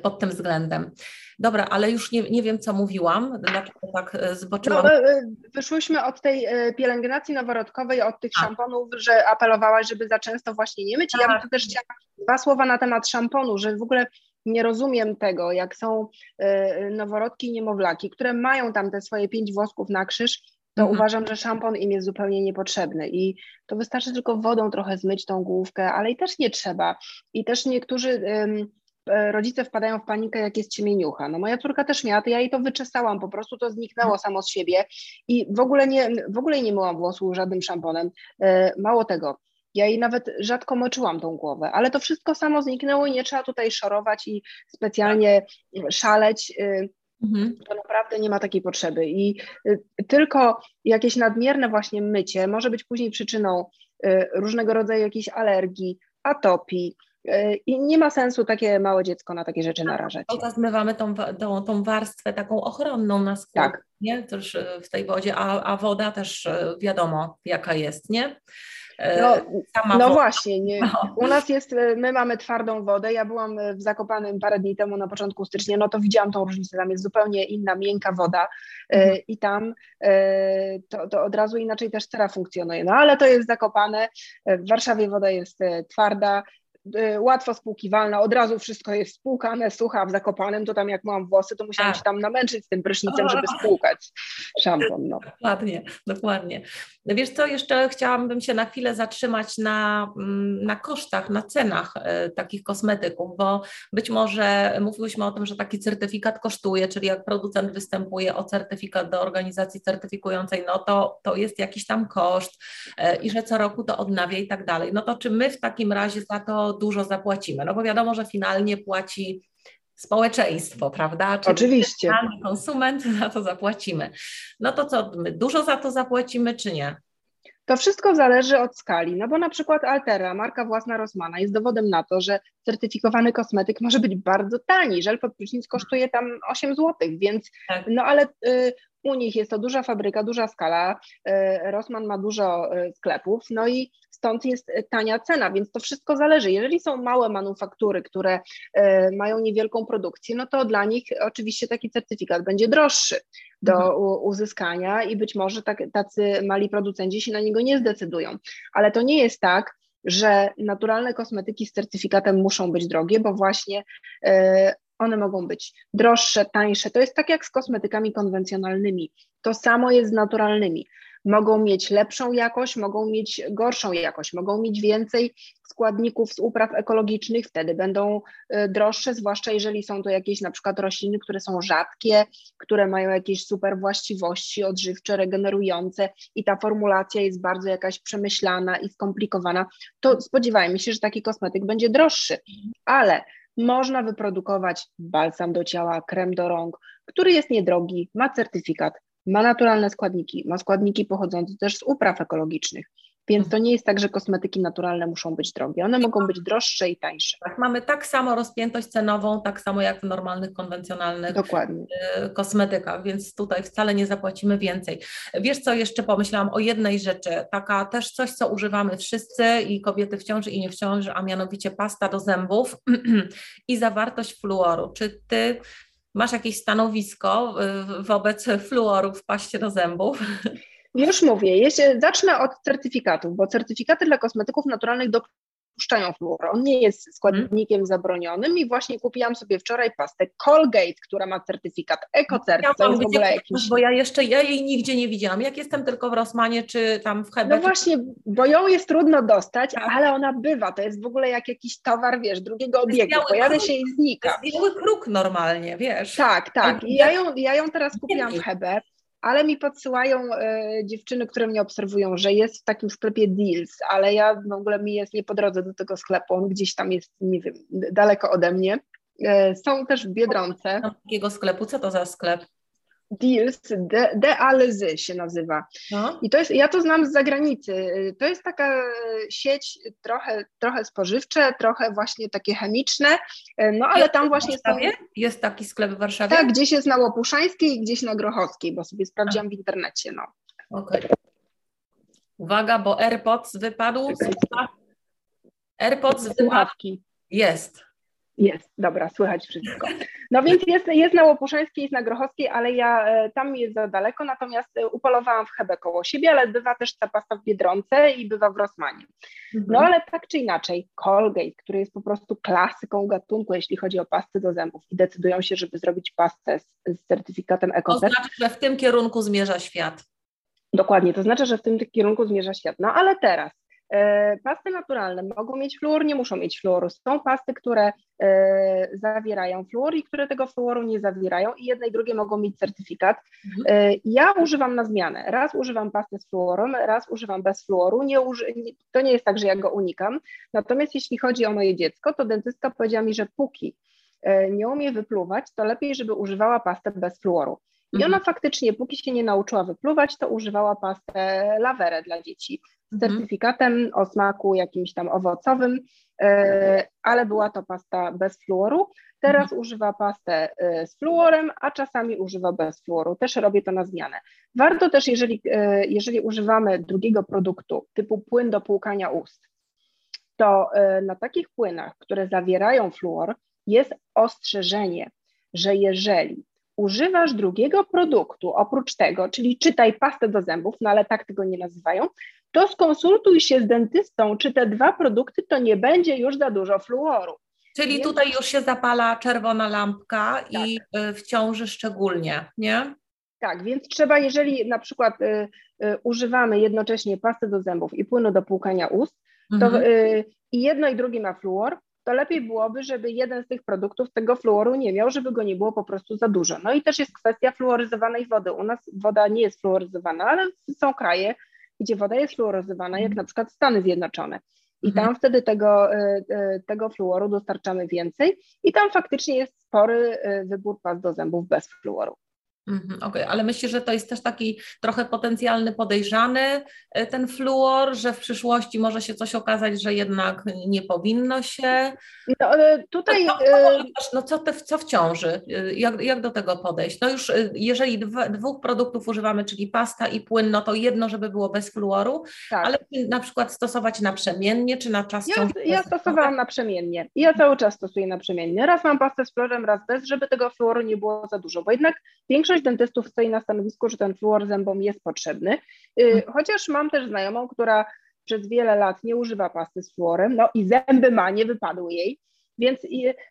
pod tym względem. Dobra, ale już nie, nie wiem, co mówiłam, dlaczego tak e, zboczyłam. No, e, wyszłyśmy od tej e, pielęgnacji noworodkowej, od tych tak. szamponów, że apelowałaś, żeby za często właśnie nie myć. I ja bym tu też chciała dwa słowa na temat szamponu, że w ogóle nie rozumiem tego, jak są noworodki i niemowlaki, które mają tam te swoje pięć włosków na krzyż, to mhm. uważam, że szampon im jest zupełnie niepotrzebny i to wystarczy tylko wodą trochę zmyć tą główkę, ale i też nie trzeba. I też niektórzy E, rodzice wpadają w panikę, jak jest ciemieniucha. No moja córka też miała, to ja jej to wyczesałam, po prostu to zniknęło samo z siebie i w ogóle nie, w ogóle nie myłam włosów żadnym szamponem. E, mało tego, ja jej nawet rzadko moczyłam tą głowę, ale to wszystko samo zniknęło i nie trzeba tutaj szorować i specjalnie szaleć. E, mhm. To naprawdę nie ma takiej potrzeby. I tylko jakieś nadmierne właśnie mycie może być później przyczyną różnego rodzaju jakichś alergii, atopii, i nie ma sensu takie małe dziecko na takie rzeczy narażać. To zmywamy tą, tą, tą warstwę taką ochronną na skórę, tak. nie? Też e, w tej wodzie, a, a woda też e, wiadomo jaka jest, nie? E, no, no właśnie, nie. No. u nas jest, my mamy twardą wodę, ja byłam w Zakopanym parę dni temu na początku stycznia, no to widziałam tą różnicę, tam jest zupełnie inna, miękka woda mhm. i tam to, to od razu inaczej też cera funkcjonuje, no ale to jest Zakopane, w Warszawie woda jest twarda, łatwo spłukiwalna, od razu wszystko jest spłukane, sucha, w Zakopanem to tam jak mam włosy, to musiałam tak. się tam namęczyć z tym prysznicem, żeby spłukać szampon. No. Dokładnie, dokładnie. No wiesz co, jeszcze chciałabym się na chwilę zatrzymać na, mm, na kosztach, na cenach e, takich kosmetyków, bo być może mówiłyśmy o tym, że taki certyfikat kosztuje, czyli jak producent występuje o certyfikat do organizacji certyfikującej, no to, to jest jakiś tam koszt e, i że co roku to odnawia i tak dalej. No to czy my w takim razie za to dużo zapłacimy? No bo wiadomo, że finalnie płaci społeczeństwo, prawda? Czyli Oczywiście. Konsument za to zapłacimy. No to co, my dużo za to zapłacimy, czy nie? To wszystko zależy od skali, no bo na przykład Altera, marka własna Rossmana, jest dowodem na to, że certyfikowany kosmetyk może być bardzo tani. Żel pod prysznic kosztuje tam 8 zł, więc tak. no ale y, u nich jest to duża fabryka, duża skala, y, Rossmann ma dużo y, sklepów, no i stąd jest tania cena, więc to wszystko zależy. Jeżeli są małe manufaktury, które e, mają niewielką produkcję, no to dla nich oczywiście taki certyfikat będzie droższy do mhm. uzyskania i być może tak, tacy mali producenci się na niego nie zdecydują. Ale to nie jest tak, że naturalne kosmetyki z certyfikatem muszą być drogie, bo właśnie e, one mogą być droższe, tańsze. To jest tak jak z kosmetykami konwencjonalnymi. To samo jest z naturalnymi mogą mieć lepszą jakość, mogą mieć gorszą jakość, mogą mieć więcej składników z upraw ekologicznych, wtedy będą y, droższe, zwłaszcza jeżeli są to jakieś na przykład rośliny, które są rzadkie, które mają jakieś super właściwości odżywcze, regenerujące i ta formulacja jest bardzo jakaś przemyślana i skomplikowana, to spodziewajmy się, że taki kosmetyk będzie droższy, ale można wyprodukować balsam do ciała, krem do rąk, który jest niedrogi, ma certyfikat, ma naturalne składniki, ma składniki pochodzące też z upraw ekologicznych. Więc to nie jest tak, że kosmetyki naturalne muszą być drogie. One mogą być droższe i tańsze. Tak, mamy tak samo rozpiętość cenową, tak samo jak w normalnych, konwencjonalnych Dokładnie. Y, kosmetykach, więc tutaj wcale nie zapłacimy więcej. Wiesz co, jeszcze pomyślałam o jednej rzeczy, taka też coś, co używamy wszyscy i kobiety w ciąży i nie w ciąży, a mianowicie pasta do zębów i zawartość fluoru. Czy ty Masz jakieś stanowisko y, wobec fluoru w paście do zębów? Już mówię, jeśli, zacznę od certyfikatów, bo certyfikaty dla kosmetyków naturalnych do dopuszczają fluor. On nie jest składnikiem zabronionym i właśnie kupiłam sobie wczoraj pastę Colgate, która ma certyfikat EcoCert. Ja to jest w ogóle jakiś... Bo ja jeszcze, ja jej nigdzie nie widziałam. Jak jestem tylko w Rosmanie czy tam w Hebe? No właśnie, bo ją jest trudno dostać, tak. ale ona bywa. To jest w ogóle jak jakiś towar, wiesz, drugiego obiegu. Pojawia się i znika. Biały kruk normalnie, wiesz. Tak, tak. I ja ją, ja ją teraz kupiłam w Hebe ale mi podsyłają e, dziewczyny, które mnie obserwują, że jest w takim sklepie Deals, ale ja w ogóle mi jest nie po drodze do tego sklepu, on gdzieś tam jest, nie wiem, daleko ode mnie. E, są też w Biedronce. Takiego sklepu, co to za sklep? Deals, De, De Alzy się nazywa. No. I to jest, ja to znam z zagranicy. To jest taka sieć trochę, trochę spożywcze, trochę właśnie takie chemiczne, no ale jest tam właśnie są... Jest taki sklep w Warszawie? Tak, gdzieś jest na Łopuszańskiej i gdzieś na Grochowskiej, bo sobie sprawdziłam w internecie, no. Okej. Okay. Uwaga, bo AirPods wypadł. AirPods wypadł. Jest. Jest, dobra, słychać wszystko. No więc jest, jest na Łopuszańskiej, jest na Grochowskiej, ale ja e, tam jest za daleko, natomiast e, upolowałam w Hebe koło siebie, ale bywa też ta pasta w Biedronce i bywa w Rosmanie. Mhm. No ale tak czy inaczej, Colgate, który jest po prostu klasyką gatunku, jeśli chodzi o pasty do zębów i decydują się, żeby zrobić pastę z, z certyfikatem EcoCert. To znaczy, że w tym kierunku zmierza świat. Dokładnie, to znaczy, że w tym kierunku zmierza świat. No ale teraz pasty naturalne mogą mieć fluor, nie muszą mieć fluoru. Są pasty, które e, zawierają fluor i które tego fluoru nie zawierają i jedne i drugie mogą mieć certyfikat. Mhm. E, ja używam na zmianę. Raz używam pasty z fluorem, raz używam bez fluoru. Nie uży... To nie jest tak, że ja go unikam. Natomiast jeśli chodzi o moje dziecko, to dentystka powiedziała mi, że póki nie umie wypluwać, to lepiej, żeby używała pastę bez fluoru. I ona mhm. faktycznie, póki się nie nauczyła wypluwać, to używała pastę lawerę dla dzieci z mhm. certyfikatem o smaku jakimś tam owocowym, e, ale była to pasta bez fluoru. Teraz mhm. używa pastę e, z fluorem, a czasami używa bez fluoru. Też robię to na zmianę. Warto też, jeżeli, e, jeżeli używamy drugiego produktu typu płyn do płukania ust, to na takich płynach, które zawierają fluor, jest ostrzeżenie, że jeżeli używasz drugiego produktu oprócz tego, czyli czytaj pastę do zębów, no ale tak tego nie nazywają, to skonsultuj się z dentystą, czy te dwa produkty to nie będzie już za dużo fluoru. Czyli Więc... tutaj już się zapala czerwona lampka tak. i y, w ciąży szczególnie, nie? Tak, więc trzeba, jeżeli na przykład y, y, używamy jednocześnie pasty do zębów i płynu do płukania ust, to mhm. y, i jedno i drugie ma fluor, to lepiej byłoby, żeby jeden z tych produktów tego fluoru nie miał, żeby go nie było po prostu za dużo. No i też jest kwestia fluoryzowanej wody. U nas woda nie jest fluoryzowana, ale są kraje, gdzie woda jest fluoryzowana, jak mhm. na przykład Stany Zjednoczone. I tam mhm. wtedy tego, e, e, tego fluoru dostarczamy więcej i tam faktycznie jest spory e, wybór pas do zębów bez fluoru. Mhm, okej, okay. ale myślę, że to jest też taki trochę potencjalny podejrzany ten fluor, że w przyszłości może się coś okazać, że jednak nie powinno się. No, tutaj. No, no co, te, co w ciąży? Jak, jak do tego podejść? No już jeżeli dwa, dwóch produktów używamy, czyli pasta i płyn, no to jedno, żeby było bez fluoru, tak. ale na przykład stosować naprzemiennie, czy na czas ja, ciąży? Ja stosowałam naprzemiennie. Ja cały czas stosuję naprzemiennie. Raz mam pastę z fluorem, raz bez, żeby tego fluoru nie było za dużo, bo jednak większość większość dentystów stoi na stanowisku, że ten fluor zębom jest potrzebny, y, mhm. chociaż mam też znajomą, która przez wiele lat nie używa pasty z fluorem, no i zęby ma, nie wypadły jej, więc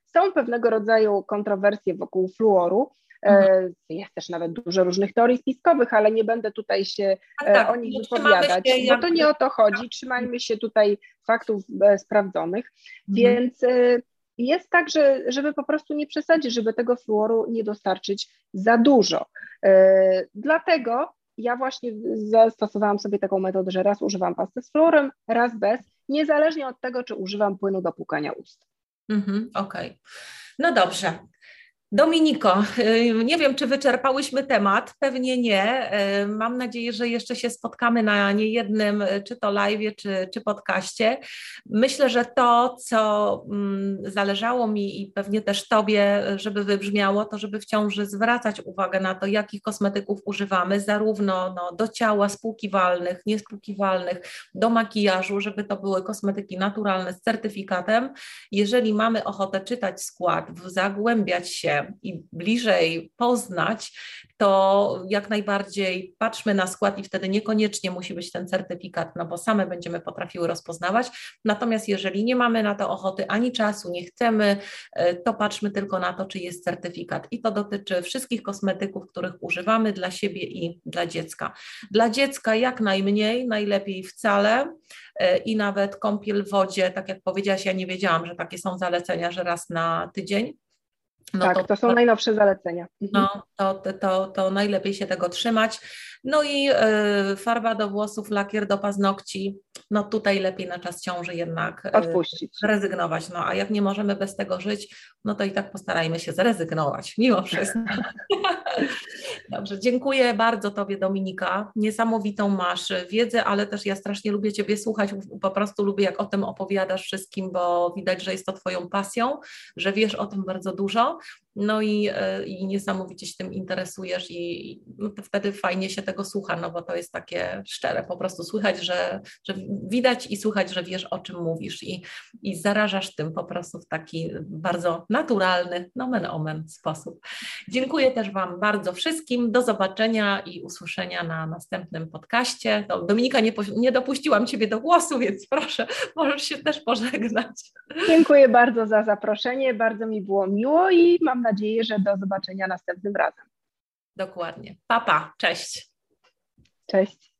są pewnego rodzaju kontrowersje wokół fluoru. E, mhm. Jest też nawet dużo różnych teorii spiskowych, ale nie będę tutaj się e, tak, o nich wypowiadać, bo to nie o to chodzi. Trzymajmy się tutaj faktów e, sprawdzonych. Mhm. Więc jest tak, że żeby po prostu nie przesadzić, żeby tego fluoru nie dostarczyć za dużo. E, dlatego ja właśnie zastosowałam sobie taką metodę, że raz używam pasty z fluorem, raz bez, niezależnie od tego, czy używam płynu do płukania ust. Mhm, Okej. Okay. No dobrze. Dominiko, y, nie wiem, czy wyczerpałyśmy temat, pewnie nie. Y, mam nadzieję, że jeszcze się spotkamy na niejednym, y, czy to live, czy, czy podcaście. Myślę, że to, co mm, zależało mi i pewnie też Tobie, żeby wybrzmiało, to żeby wciąż zwracać uwagę na to, jakich kosmetyków używamy, zarówno no, do ciała spłukiwalnych, niespłukiwalnych, do makijażu, żeby to były kosmetyki naturalne z certyfikatem. Jeżeli mamy ochotę czytać skład, zagłębiać się, i bliżej poznać, to jak najbardziej patrzmy na skład i wtedy niekoniecznie musi być ten certyfikat, no bo same będziemy potrafiły rozpoznawać. Natomiast jeżeli nie mamy na to ochoty ani czasu, nie chcemy, e, to patrzmy tylko na to, czy jest certyfikat. I to dotyczy wszystkich kosmetyków, których używamy dla siebie i dla dziecka. Dla dziecka jak najmniej, najlepiej wcale e, i nawet kąpiel w wodzie, tak jak powiedziałaś, ja nie wiedziałam, że takie są zalecenia, że raz na tydzień. No tak, to, to są najnowsze zalecenia. No, to, to, to najlepiej się tego trzymać. No i y, farba do włosów, lakier do paznokci, no tutaj lepiej na czas ciąży jednak e, Odpuścić. zrezygnować. No a jak nie możemy bez tego żyć, no to i tak postarajmy się zrezygnować mimo wszystko. Dobrze, dziękuję bardzo Tobie Dominika. Niesamowitą masz wiedzę, ale też ja strasznie lubię Ciebie słuchać, po prostu lubię jak o tym opowiadasz wszystkim, bo widać, że jest to Twoją pasją, że wiesz o tym bardzo dużo no i, e, i niesamowicie się tym interesujesz i no wtedy fajnie się tego słucha, no bo to jest takie szczere, po prostu słychać, że, że widać i słuchać, że wiesz o czym mówisz i, i zarażasz tym po prostu w taki bardzo naturalny, nomen omen sposób. Dziękuję też Wam bardzo wszystkim, do zobaczenia i usłyszenia na następnym podcaście. To Dominika, nie, nie dopuściłam Ciebie do głosu, więc proszę, możesz się też pożegnać. Dziękuję bardzo za zaproszenie, bardzo mi było miło i mam nadzieję, że do zobaczenia następnym razem. Dokładnie. Papa, cześć. Cześć.